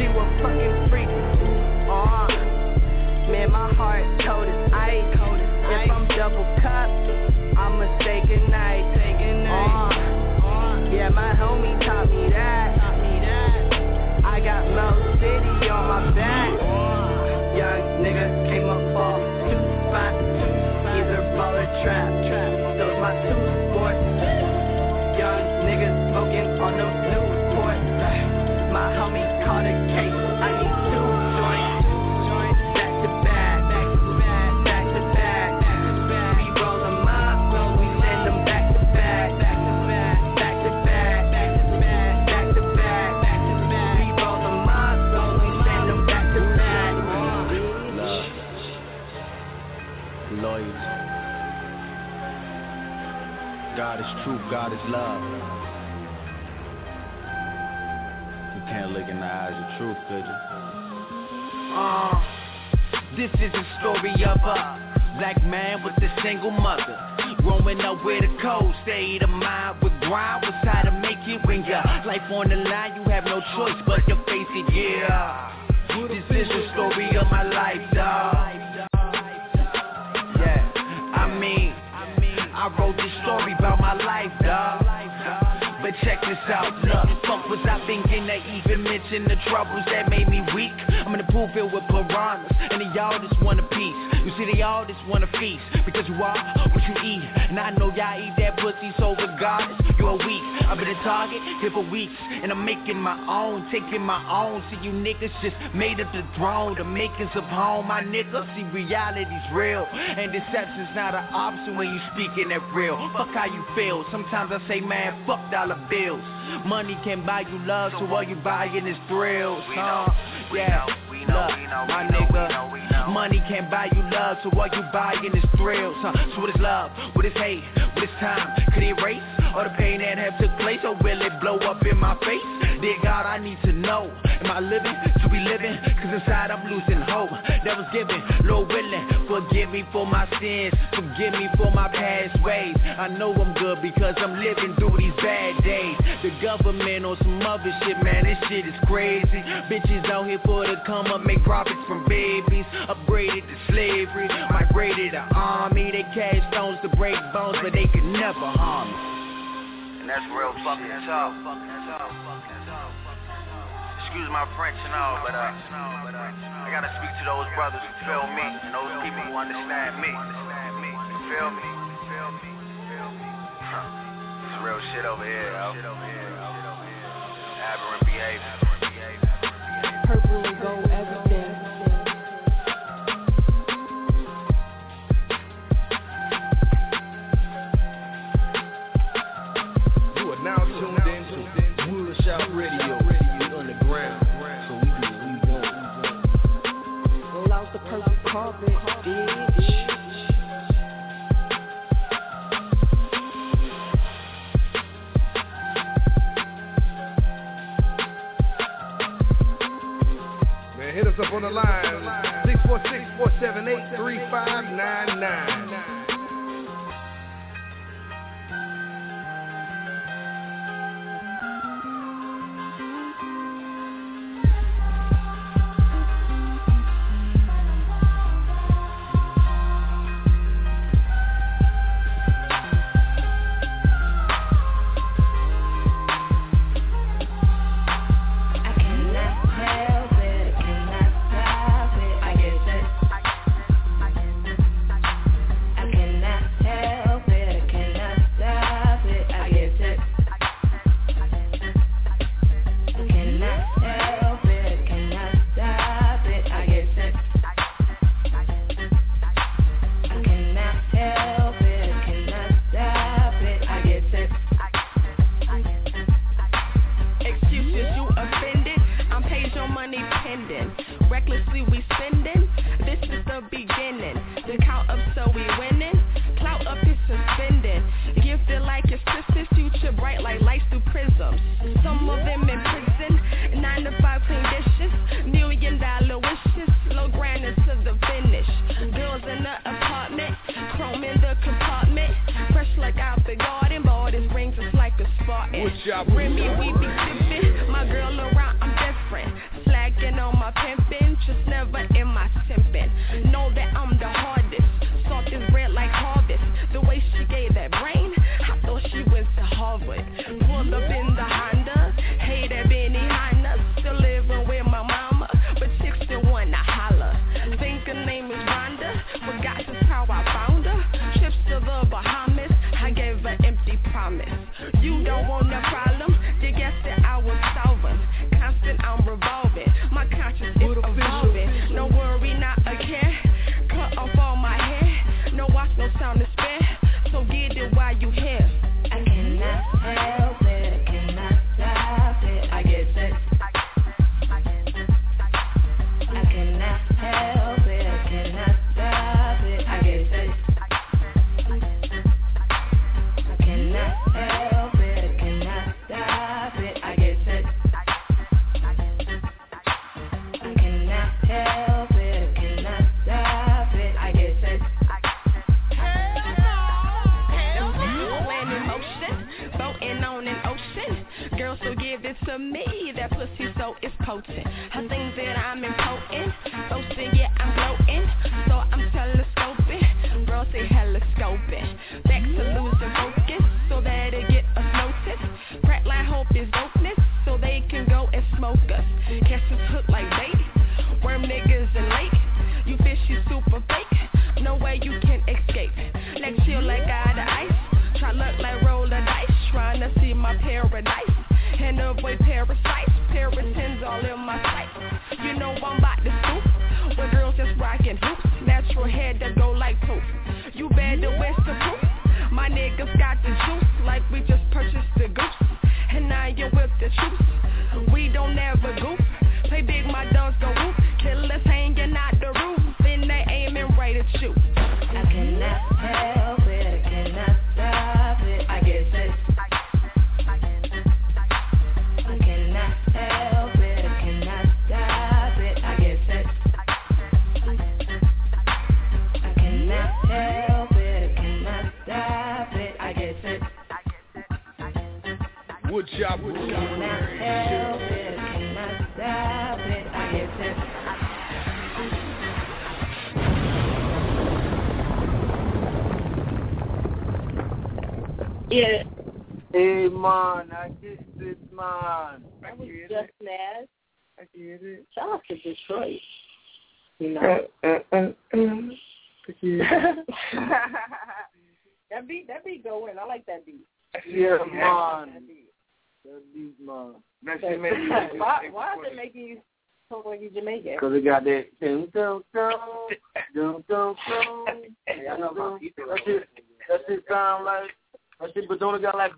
she would fucking freak. Uh, man, my heart told it. I told it. If I'm double cupped, I'ma say goodnight. Say goodnight. Uh, yeah, my homie taught me that. I got Mo City on my back. Young nigga came up off two spot, either ball or trap. Those my two sports. Young niggas smoking on them Newport. My homie caught a case. I need two God is truth, God is love. You can't look in the eyes of truth, could you? Uh, this is a story of a black man with a single mother. Growing up with a cold state of mind with grind was how to make it when your life on the line. You have no choice but to face it, yeah. This is the story of my life, dawg. Yeah, I mean, I wrote this story about my life, dawg. But check this out, look, fuck was I thinking to even mention the troubles that made me weak? I'm in a pool filled with piranhas, and they all just want a piece. You see, they all just want a feast, because you are what you eat. And I know y'all eat that pussy, so regardless, you're weak. I've been a target here for weeks, and I'm making my own, taking my own. See, you niggas just made up the throne, the makers of home. My niggas see reality's real, and deception's not an option when you speaking that real. Fuck how you feel. Sometimes I say, man, fuck dollar bills. Money can buy you love, so all you buying is thrills, huh? Yeah, look, my nigga. Money can't buy you love, so all you buying is thrills, huh? So what is love? What is hate? What is time? Could it erase all the pain that have took place, or will it blow up in my face? Dear God, I need to know. Am I living to be living? Cause inside I'm losing hope that was given. Lord willing, forgive me for my sins. Forgive me for my past ways. I know I'm good because I'm living through these bad days. The government on some other shit, man, this shit is crazy. Bitches out here for the come up, make profits from babies. Upgraded to slavery, migrated to army. They cash stones to break bones, but they could never harm me. And that's real fucking tough. Excuse my French and all, but uh, I gotta speak to those brothers who feel me and those people who understand me. You feel me? It's real shit over here, yo. Aberrant behavior. Purple and gold carpet, bitch. Man, hit us up on the line 646 478 3599. my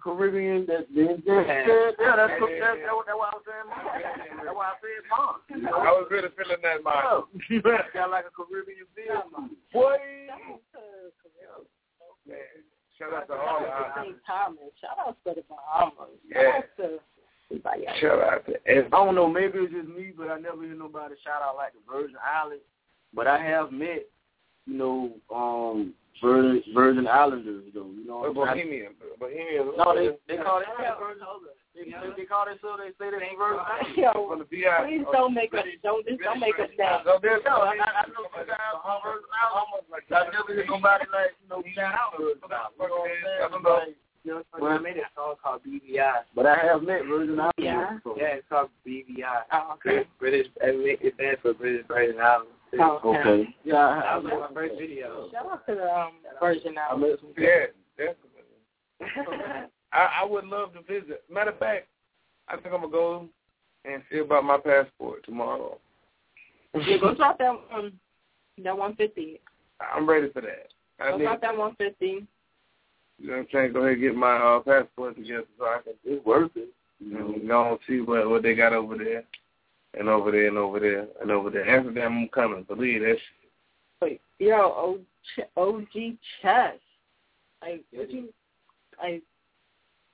but don't it got like a Caribbean that yeah, yeah, yeah, yeah, that's, that's, that's, that's why I was saying mom. That's why I said mom. I was really feeling that, Mom. got like a Caribbean feel. Boy. Shout out to all St. Thomas. Shout out to the Bahamas. Yeah. Shout out to everybody else. Shout out to I don't know, maybe it's just me, but I never hear nobody shout out like the Virgin Islands. But I have met, you know, um, Virgin Virgin Islanders, though. You know, what I'm saying? Bohemian. Bohemian. No, they they call it they, they call it so they say they from Virgin Islands. Yo, From the VI. please don't make us don't just don't make us down. So there's No, I, I know some guys from Virgin Islands. I never hear nobody like you know shout out Virgin Islands. You know what I'm saying? Like, You know, so I made a song called BVI. But I have met Virgin Islands. Yeah. so- Yeah, it's called BVI. Oh, okay. British, it stands for British Virgin Islands. Oh, Okay. Yeah, I, That I, was my first video. Shout out to the um, Virgin I Islands. met some Yeah, definitely. I, I would love to visit. Matter of fact, I think I'm gonna go and see about my passport tomorrow. Yeah, go drop that um that one fifty. I'm ready for that. I Go need, drop that one fifty. you know what I'm saying, go ahead and get my uh, passport together so I can It's worth it. you know, go and see what what they got over there, and over there, and over there, and over there. Amsterdam, I'm coming. Believe that. shit. Wait, yo, O- OG chess. Like, what you like?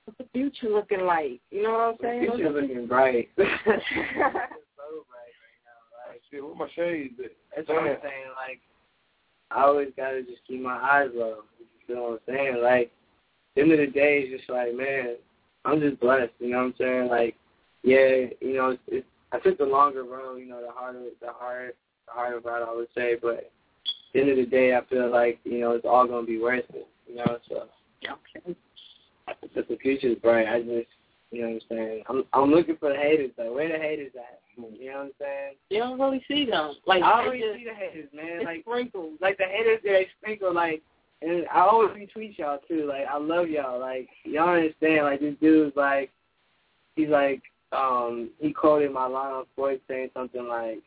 What's the future looking like? You know what I'm saying? The future looking bright. So bright right now, Shit, where my shades? That's what I'm saying. Like, I always gotta just keep my eyes low. You feel what I'm saying? Like, end of the day, it's just like, man, I'm just blessed. You know what I'm saying? Like, yeah, you know, it's, it's I took the longer road. You know, the harder, the hard, the harder route, I would say. But end of the day, I feel like you know it's all gonna be worth it. You know, so Okay. But the future's bright. I just, you know what I'm saying? I'm I'm looking for the haters though. Where the haters at? You know what I'm saying? You don't really see them. Like, I always just- see the haters, man. Like sprinkled. like the haters they sprinkle like and I always retweet y'all too. Like I love y'all. Like y'all understand, like this dude's like he's like um he quoted my line on Floyd saying something like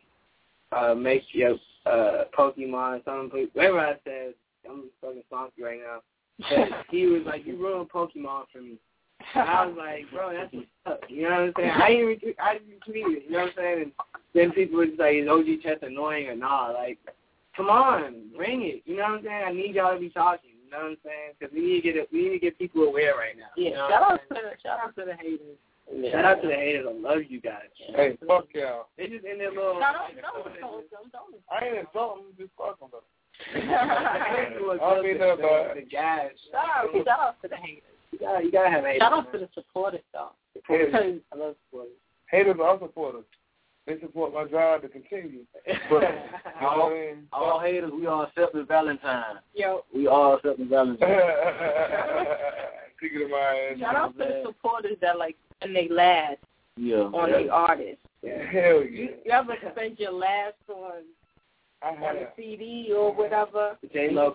uh make your uh Pokemon something whatever I said, I'm fucking funky right now. But he was like, You ruined Pokemon for me. And I was like, bro, that's what's up. You know what I'm saying? I didn't retweet, I didn't retweet it. You know what I'm saying? And then people were just like, is OG Chess annoying or not? Like, come on, bring it. You know what I'm saying? I need y'all to be talking. You know what I'm saying? Because we need to get it, we need to get people aware right now. Yeah, you know shout out to the shout out to the haters. I'm? Shout out to the haters. I love you guys. Hey, fuck y'all. They just in their little. No, don't don't insult them. Don't insult I ain't insulting them, just fucking them. Look, I'll be there, the, but the guys. Shout out, shout out to the haters. You gotta, you gotta have haters. Shout out to the supporters though. haters, I love supporters. haters are supporters. They support my drive to continue. But you know what I mean? All haters, we all accepting Valentine. yo, We all accepting Valentine. Ticket in my ass. shout out to the supporters that like and they last Yeah. on the artist. Hell yeah. You, you ever spend your last on Uh-huh. I on a. CD or whatever, J. I have.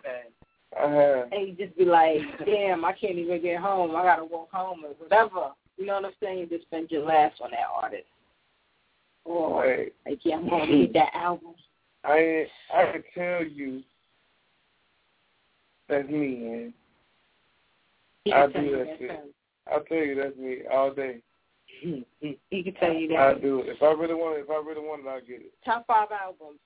Uh-huh. and you just be like, damn, I can't even get home. I gotta walk home or whatever. You know what I'm saying? You just spend your last on that artist. Or Hey, like, yeah, I'm gonna need that album. I I can tell you that's me, man. I tell do that shit. I'll tell you that's me all day. He can tell you that. I do it. If I really want it, if I really want it, I'll get it. Top five albums.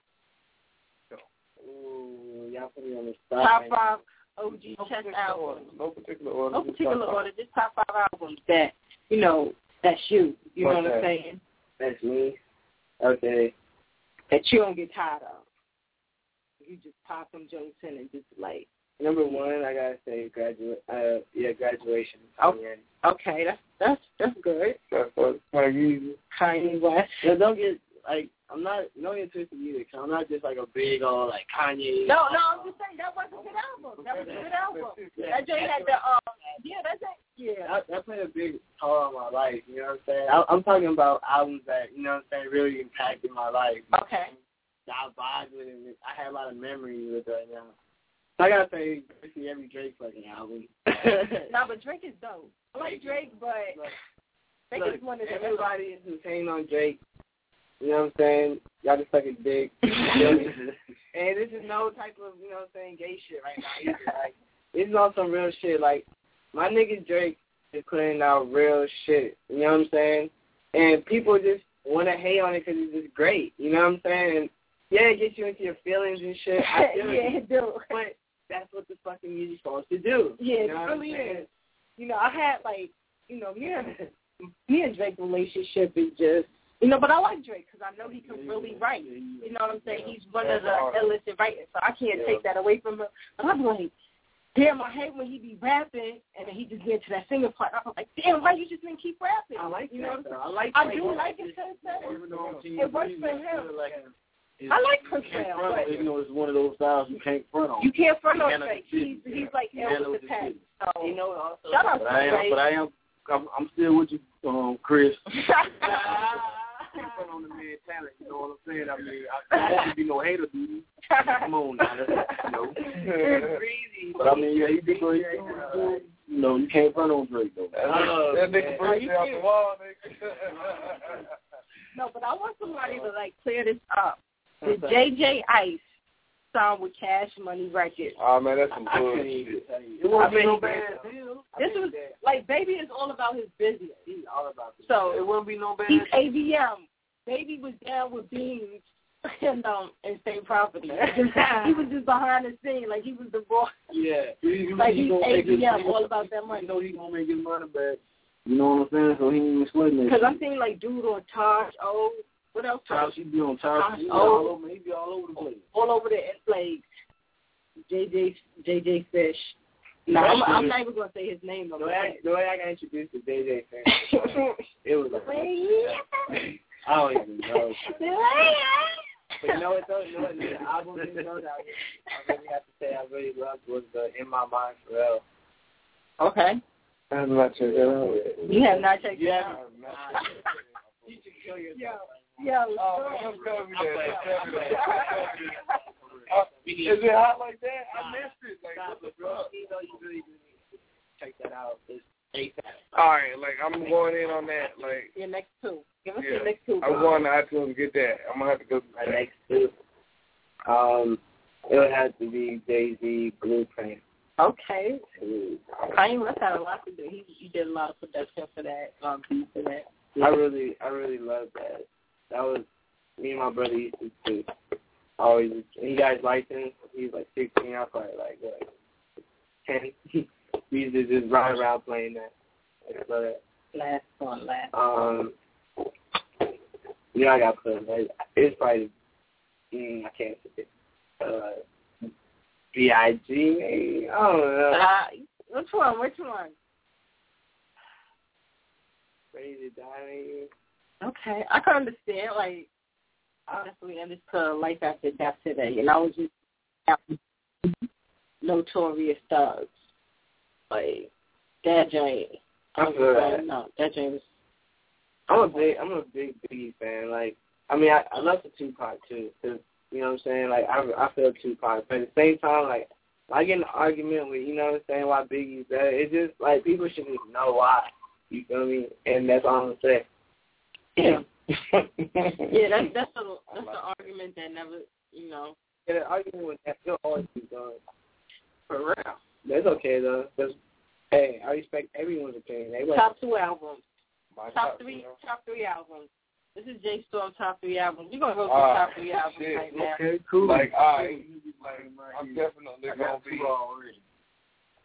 Ooh, y'all put me on the spot. Top five OG No chess albums. order. No particular order. No particular talk order, just top five albums that, you know, that's you. You know what I'm saying? That's me. Okay. That you don't get tired of. You just pop them joints in and just like, Number one, I gotta say graduate. Uh, yeah, graduation. Oh. Okay, that's that's that's good. That's like easy. Kanye West. No, don't get like I'm not. Twisted either. Cause I'm not just like a big old like Kanye. No, no, I'm just saying that was a good album. That was a good album. That joint had the um, yeah, that's it. Yeah. That, that played a big toll on my life. You know what I'm saying? I, I'm talking about albums that you know what I'm saying really impacted my life. Okay. I vibe with it. I have a lot of memories with it right now. So I gotta say, basically every Drake fucking album. No, but Drake is dope. I like Drake, but Drake Look, is one of the everybody is insane on Drake. You know what I'm saying? Y'all just sucking dick. and this is no type of, you know what I'm saying, gay shit right now either. Like, this is on some real shit. Like, my nigga Drake is putting out real shit. You know what I'm saying? And people just want to hate on it because it's just great. You know what I'm saying? And yeah, it gets you into your feelings and shit. I feel yeah, it do. But that's what the fucking music's supposed to do. Yeah, you know it really is. You know, I had like, you know, me and me and Drake relationship is just, you know, but I like Drake because I know he can really write. You know what I'm saying? He's one of the illicit writers, so I can't take that away from him. But I'm like, damn, I hate when he be rapping and then he just get to that singing part. I'm like, damn, why you just didn't keep rapping? I like you that, know. though. I like I Drake. do like it because Even though on TV, it works for him. it's- I like you Chris can't Brown, front but You know, it's one of those styles you can't front on. you can't front on Drake. the He's shit. he's like You ill handle with the the pen. So You know, also, shout out But I am, Drake. but I am, I'm, I'm still with you, um, Chris. front on the man talent, you know what I'm saying? I mean, I, I don't want to be no hater, dude. Come on now, that's, you know. it's breezy. But I mean, yeah, he did what he. You know, you can't front on Drake though. Oh, that nigga man. breaks you out the wall, nigga. No, but I want somebody to like clear this up. Did What's that? JJ Ice sign with Cash Money Records? oh man, that's some I can't bullshit. even tell you. It won't I be no bad deal. This was like Baby is all about his business. He's all about this. It So it won't be no bad he's deal. ABM. Baby was down with Beans and um and state property. he was just behind the scene, like he was the boss. Yeah. He, Like he he's gonna make his- ABM, all about that money. You know he gonna make his money back. You know what I'm saying? So he ain't even sweating it. Because I'm seeing like dude on Taj. Oh, what else? Taj, he be on top. Taj, He be oh. all over. He be all over the place. All over the like JJ JJ Fish. No, I'm, I'm not even gonna say his name. The way, I, the way I got introduced to JJ fan, it was like, I don't even know. But you know what though? You know what? The album you know that I really have to say I really loved was the In My Mind Pharrell. okay. I'm not sure that out. You have not checked Yeah. it out. You should kill yourself. Yo, yo, Oh, so- man, tell me that. Tell me that. I'm Is it hot like that? I missed it. Like, what the fuck? You know, you really do need to check that out. It's ASAP. All right, like I'm going in on that. Like, your next two. Give us yeah, your next two. I'm going to iTunes to get that. I'm gonna have to go. My next two. Um, it would have to be Jay Z Blueprint. Okay. Kanye West had a lot to do. He he did a lot of production for that, um, beat for that. I really, I really love that. That was me and my brother used to do. Always, he got his license. He was like 16. I was probably like what, 10. we used to just ride around playing that. That. Last one, last. Um, you know, I got put. Like, it's probably mm, I can't say it. Uh, B I G. maybe? I don't know. Uh, which one? Which one? Ready to die. maybe? Okay, I can understand. Like, honestly, I definitely understood life after death today, and I was just notorious thugs. Like that joint. I I was feel like, that. no, that joint was. I'm a big, I'm a big Biggie fan. Like, I mean, I, I love the Tupac too. Cause you know what I'm saying? Like, I, I feel Tupac, but at the same time, like, I get in an argument with, you know what I'm saying, why Biggie's better. It's just like people should just know why. You feel me? And that's all I'm gonna say. Yeah. yeah, that's that's the that's the argument that never, you know. Yeah, the argument with that still always be done. For real. That's okay though. Cause hey, I respect everyone's opinion. They Top two albums. My Top three. Top three albums. This is J Storm top three albums. We're gonna go through Ah, top three albums shit. right now. Okay, cool. Like, all right, like, I'm definitely gonna be. already.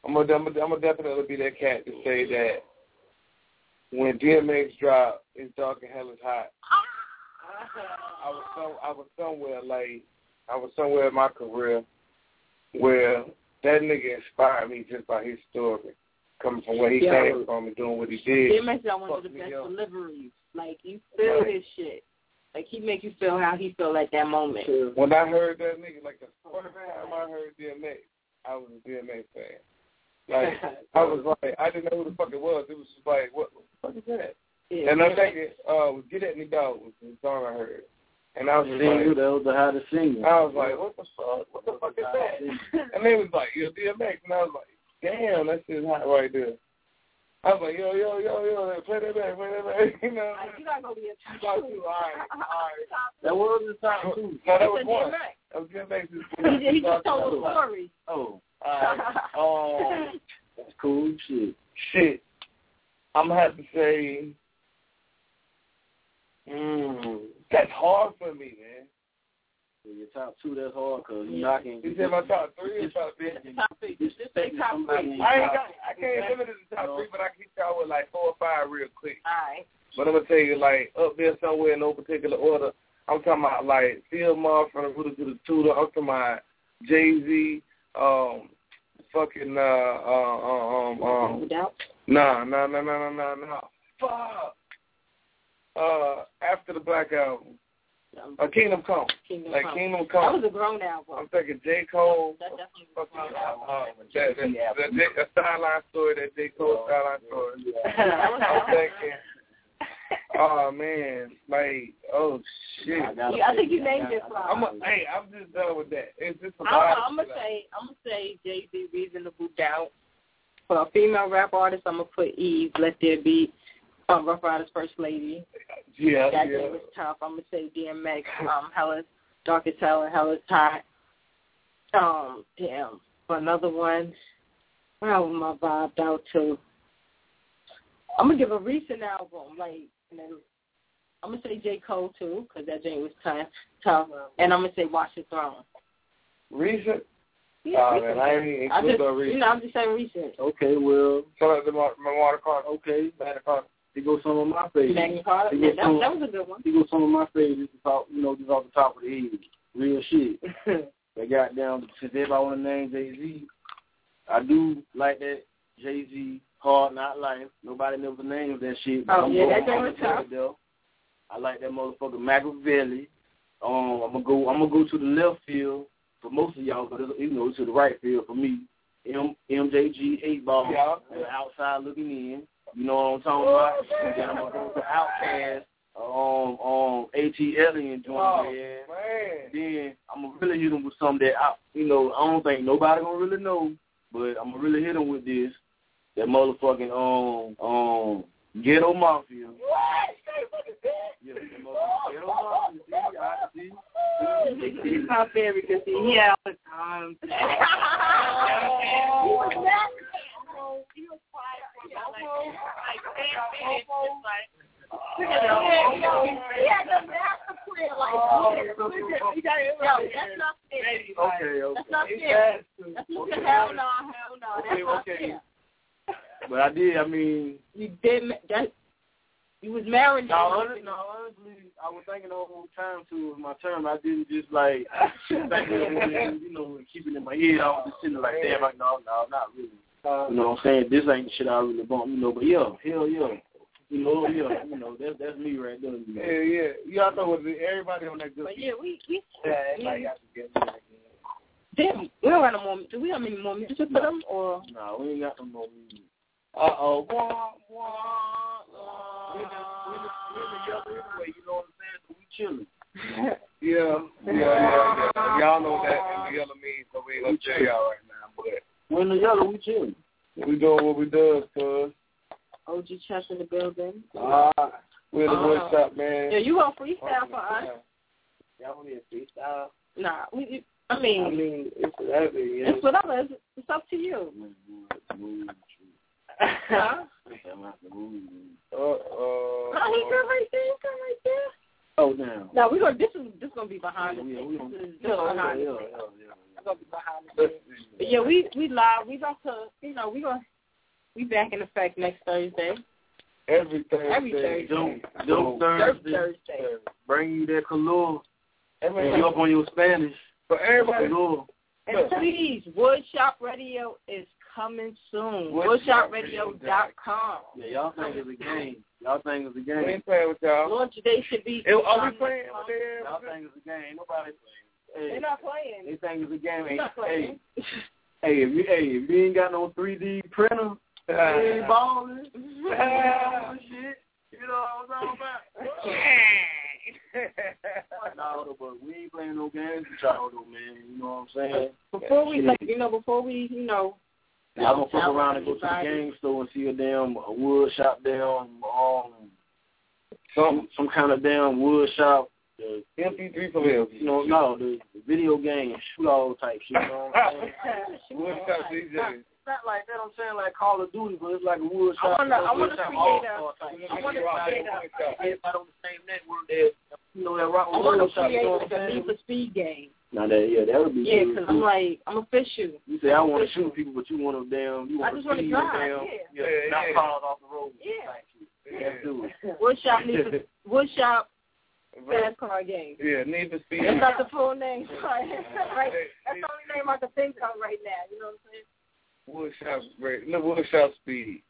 I'm gonna, I'm gonna, I'm gonna definitely be that cat to say that when DMX dropped, "It's Dark and Hell is Hot," I was some, I was somewhere like, I was somewhere in my career where that nigga inspired me just by his story, coming from where he Yeah. came from and doing what he did. DMX got one of the best up. deliveries. Like you feel Right. his shit. Like he make you feel how he feel at that moment. When I heard that nigga, like the first time I heard DMX, I was a DMX fan. Like I was like, I didn't know who the fuck it was. It was just like, what, what the fuck is that? Yeah, and I DMX. think it uh, was "Get at Me Dog" was the song I heard, and I was They just knew like, that was the hottest singer. I was like, what the fuck? What the fuck is that? And they was like, you're DMX, and I was like, damn, that shit's hot right there. I was like, yo, yo, yo, yo, play that back, play that back, you know. Like, you gotta go be a top Top two. two, all right, all right. That was the top two. No, that was a one. That was DMX. He, he just told a story. Oh, All right. Um, that's cool shit. shit, I'm gonna have to say, mm, that's hard for me, man. Yeah, your top two, that's hard because you're knocking. You said my top three or top three? Top three. Just say top three. I ain't got, I can't limit it to top three, but I can hit y'all with like four or five real quick. All right. But I'm gonna tell you, like up there somewhere in no particular order. I'm talking about like Phil Mar from the Rooter to the Tutor. I'm talking about Jay Z, um, fucking uh, uh, um, um, nah, nah, nah, nah, nah, nah, nah. Fuck. Uh, after the Black album, uh, Kingdom Come. Kingdom like Come. Kingdom Come. That was a grown album. I'm thinking J Cole. That definitely was a grown album. That, that, that, that, that Sideline Story, that J Cole Sideline Story. I'm thinking. Oh man, like oh shit! Yeah, I think you named it. I'm a, hey, I'm just done with that. It's just a I'm, lot. I'm gonna say I'm gonna say Jay Z reasonable doubt. For a female rap artist, I'm gonna put Eve. Let there be. Um, Ruff Ryders First Lady. Yeah, that yeah. day was tough. I'm gonna say DMX. Um, Hella's Dark as Hell and Hella's Hot. Um, damn. For another one, what album I vibed out to? I'm gonna give a recent album, like, and then I'm gonna say J Cole too, because that joint was tough. Tough, and I'm gonna say Watch the Throne. Recent? Yeah, oh, recent. man, I ain't even I just, no recent. you know, I'm just saying recent. Okay, well, Shout out to my, my water card. okay, Magna Carta. Here goes some of my favorites. Magna Carta. Yeah, that, that was a good one. Here goes some of my favorites. Off, you know, just off the top of the head. Real shit. they got down since everybody want to name Jay Z. I do like that Jay Z Hard Knock Life. Nobody never named that shit. Oh, I'm yeah, going- that joint I'm was tough. put it there. I like that motherfucker Makaveli. Um, I'm gonna go. I'm gonna go to the left field for most of y'all, but it's, you know, to the right field for me. M MJG eight ball, Yeah. the outside looking in. You know what I'm talking about? And then I'm gonna go to Outkast, um, um, ATLien joint. Oh, man. man. Then I'm gonna really hit them with something that I, you know, I don't think nobody gonna really know, but I'm gonna really hit them with this. That motherfucking um um ghetto mafia. Yeah, that motherfucking ghetto mafia. See, I see. He's my favorite because he here all the time. he was that. He was quiet for like, like 10 minutes. Just like, look at him. He had the master plan like, look at him. Look at him. Yo, that's not fair. Okay, okay. That's not fair. That's not fair. Hell no, hell no. That's not okay. fair. But I did. I mean, You did that. You was married. no, honestly, no, honestly, I was thinking the whole time too. It was my term. I didn't just like think of it, you know, and keep it in my head. I was just sitting there like, damn, like, no, no, not really. You know what I'm saying? This ain't shit I really bump, you know. But yeah, hell yeah. You know, yeah, you know, that's that's me right there. You know. Yeah, yeah. Y'all know what everybody on that good. But yeah, we we. Yeah, everybody got to get it. Damn, we don't got no more. Do we have any more music for them or? No, we ain't got no more music. Uh oh. We in the, we in the, we in the yellow anyway, you know what I'm saying? So we chilling. Yeah, yeah, yeah, yeah. Y'all know that in the yellow means, so we ain't gonna tell y'all right now. But We're in the yellow, we chilling. we doing what we does, cuz. OG Chess in the building. Ah, we're in the Uh, wood shop, man. Yeah, you gonna freestyle for us? Y'all want me to freestyle? Nah, we. we- I mean, I mean, it's whatever. Yeah. it's whatever. It's, it's up to you. huh? Uh, uh, No, he good right there. He good right there. Oh, damn. No, we gonna. This is this gonna be behind the Yeah, scenes. we This is Yeah, yeah, the scenes. yeah, yeah. It's gonna be behind the scenes. But yeah, we we live. We about to. You know, we gonna. We back in effect next Thursday. Every Thursday. Every Thursday. Don't, don't Third Thursday. Thursday. Bring you that color. Every you up on your Spanish. For everybody. Color. And please, Woodshop Radio is coming soon. Woodshopradio.com. Woodshopradio.com. Yeah, y'all think it's a game. Y'all think it's a game. We game. ain't playing with y'all. Launch day should be. It, are we playing with them? Y'all think it's a game. Ain't nobody playing. They're Hey, not playing. they think it's a game. They're Hey, not hey, playing. hey, if you, hey, if you ain't got no 3D printer, ah. you ain't balling. Ah, shit. You know what I'm talking about? no, but we ain't playing no games with y'all though, man. You know what I'm saying? Before we, like, you know, before we, you know. Y'all gonna fuck around and go to the game store and see a damn a wood shop damn um some some kind of damn wood shop. The, MP3 for real. you know, no, the, the video game shoot all type shit. You know what I'm saying? Wood shop DJ. Not like that. I'm saying like Call of Duty, but it's like a wood shop. I wanna, I wanna create a. I wanna create a, Everybody on the same network that you know that rock I wanna create You know like what Need for Speed game. Now that yeah, that would be Yeah, because I'm like, I'm a official. You say I want to shoot people, but you want to damn. You I just wanna speed drive, damn. yeah. yeah, not yeah. cars off the road. Yeah. Let's do it. Wood shop Need for Wood shop fast car game. Yeah, Need for Speed. That's not the full name. right. That's the only name I can think of right now. You know what I'm saying? Woodshop, great. Look, Woodshop Speed.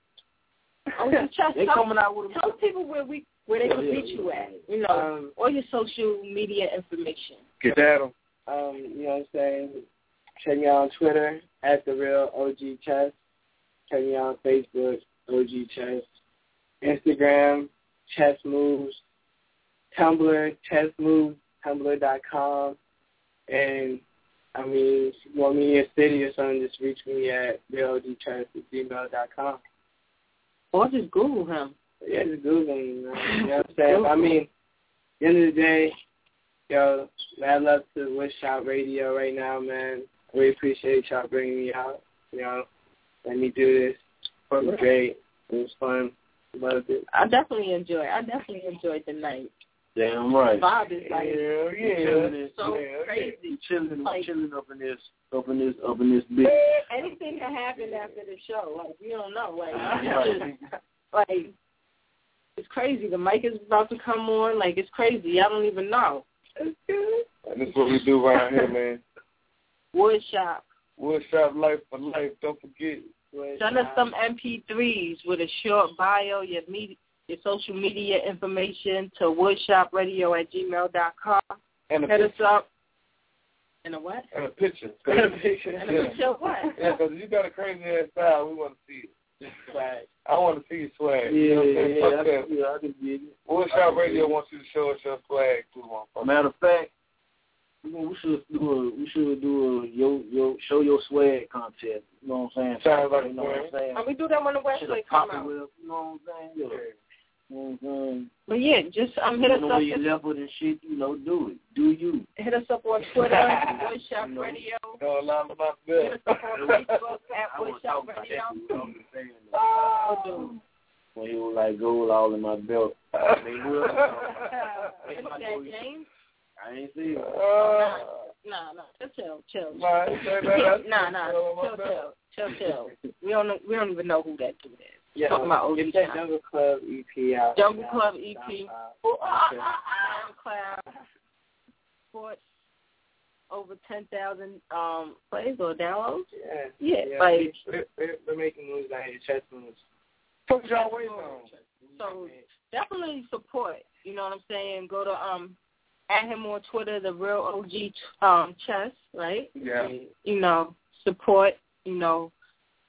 Oh, just tell, They coming out with a tell people where we where they can Yeah, reach yeah, you at. You know, Um, all your social media information. Get at 'em. Um, you know what I'm saying? Check me out on Twitter at the real OG Chess. Check me out on Facebook, OG Chess. Instagram, Chess Moves. Tumblr, Chess Moves, Tumblr.com. And I mean, if you want me in your city or something, just reach me at realogchess at gmail.com. Or just Google him. Yeah, just Google man. You know what I'm saying? I mean, at the end of the day, yo, mad love to Wish Out Radio right now, man. We appreciate y'all bringing me out. You know, let me do this. It was great. It was fun. Loved it. I definitely enjoy. I definitely enjoyed the night. Damn right. The vibe is like Yeah, yeah. Chilling. so yeah, crazy. yeah. Chilling, Like- chilling up in this, up in this, up in this bitch. anything can happen after the show. Like you don't know. Like Right. like it's crazy. The mic is about to come on. Like it's crazy. I don't even know. And this is what we do around here, man. Wood shop. Woodshop Life for Life. Don't forget. Send us some MP3s with a short bio, your media, your social media information to woodshopradio at gmail dot com. And a Hit us picture. up. And a what? And a picture. And a picture. And a picture of what? Yeah, because you got a crazy ass style. We want to see it. Right. I want to see your swag. Yeah, you know what I'm yeah, saying? yeah, that. yeah, I can dig it. Woodshop Radio wants you to show us your swag too, motherfucker. Matter of fact, we should do a we should do a yo yo show your swag contest. You know what I'm saying? Sounds like you know what I'm saying. And we do that when the Should website come out. with, you know what I'm saying? Yeah. You know what But yeah, just um, hit You us up. where you left it and shit, you know, do it. Do you. Hit us up on Twitter, At Woodshop Radio. No, allow me my Hit us up on Facebook at I want Woodshop Radio. that. You know what I'm saying? Oh, dude. When he was like gold all in my belt. I mean, who else? Look at that, James. I ain't see it. Uh, Nah, nah, just chill, chill. Nah, he said that. nah, nah, Chill, chill, chill, chill, chill. We don't we don't even know who that dude is. Yeah, Talking about OG get that. Jungle Club EP out. Jungle Club EP. SoundCloud. SoundCloud. Sports. Over ten thousand um plays or downloads. Yeah, Yeah, like we're, we're, we're making moves out here, chess moves. Fuck y'all waiting on. so definitely support. You know what I'm saying? Go to um at him on Twitter, the real OG um chess, right? Yeah. You know, support, you know,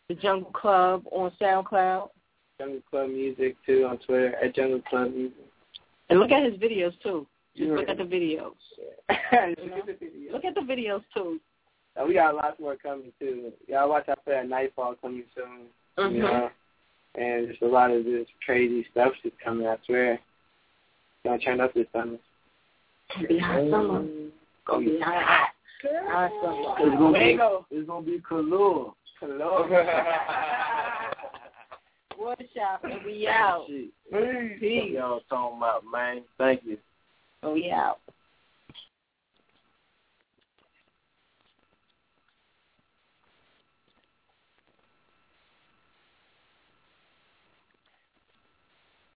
the Jungle Club on SoundCloud. Jungle Club Music too on Twitter at Jungle Club Music. And look at his videos too. Just Yeah. look at the videos. Look at the video. Look at the videos too. Uh, we got lots more coming too. Y'all watch out for that Nightfall coming soon. Mhm. You know, and just a lot of this crazy stuff just coming. I swear. Gonna turn up this summer. Be hot summer. Gonna be hot. Hot summer. It's gonna There you be go. it's gonna be color. Wood shop and we out. Shit. Peace. Y'all talking about man. Thank you. Oh, we out.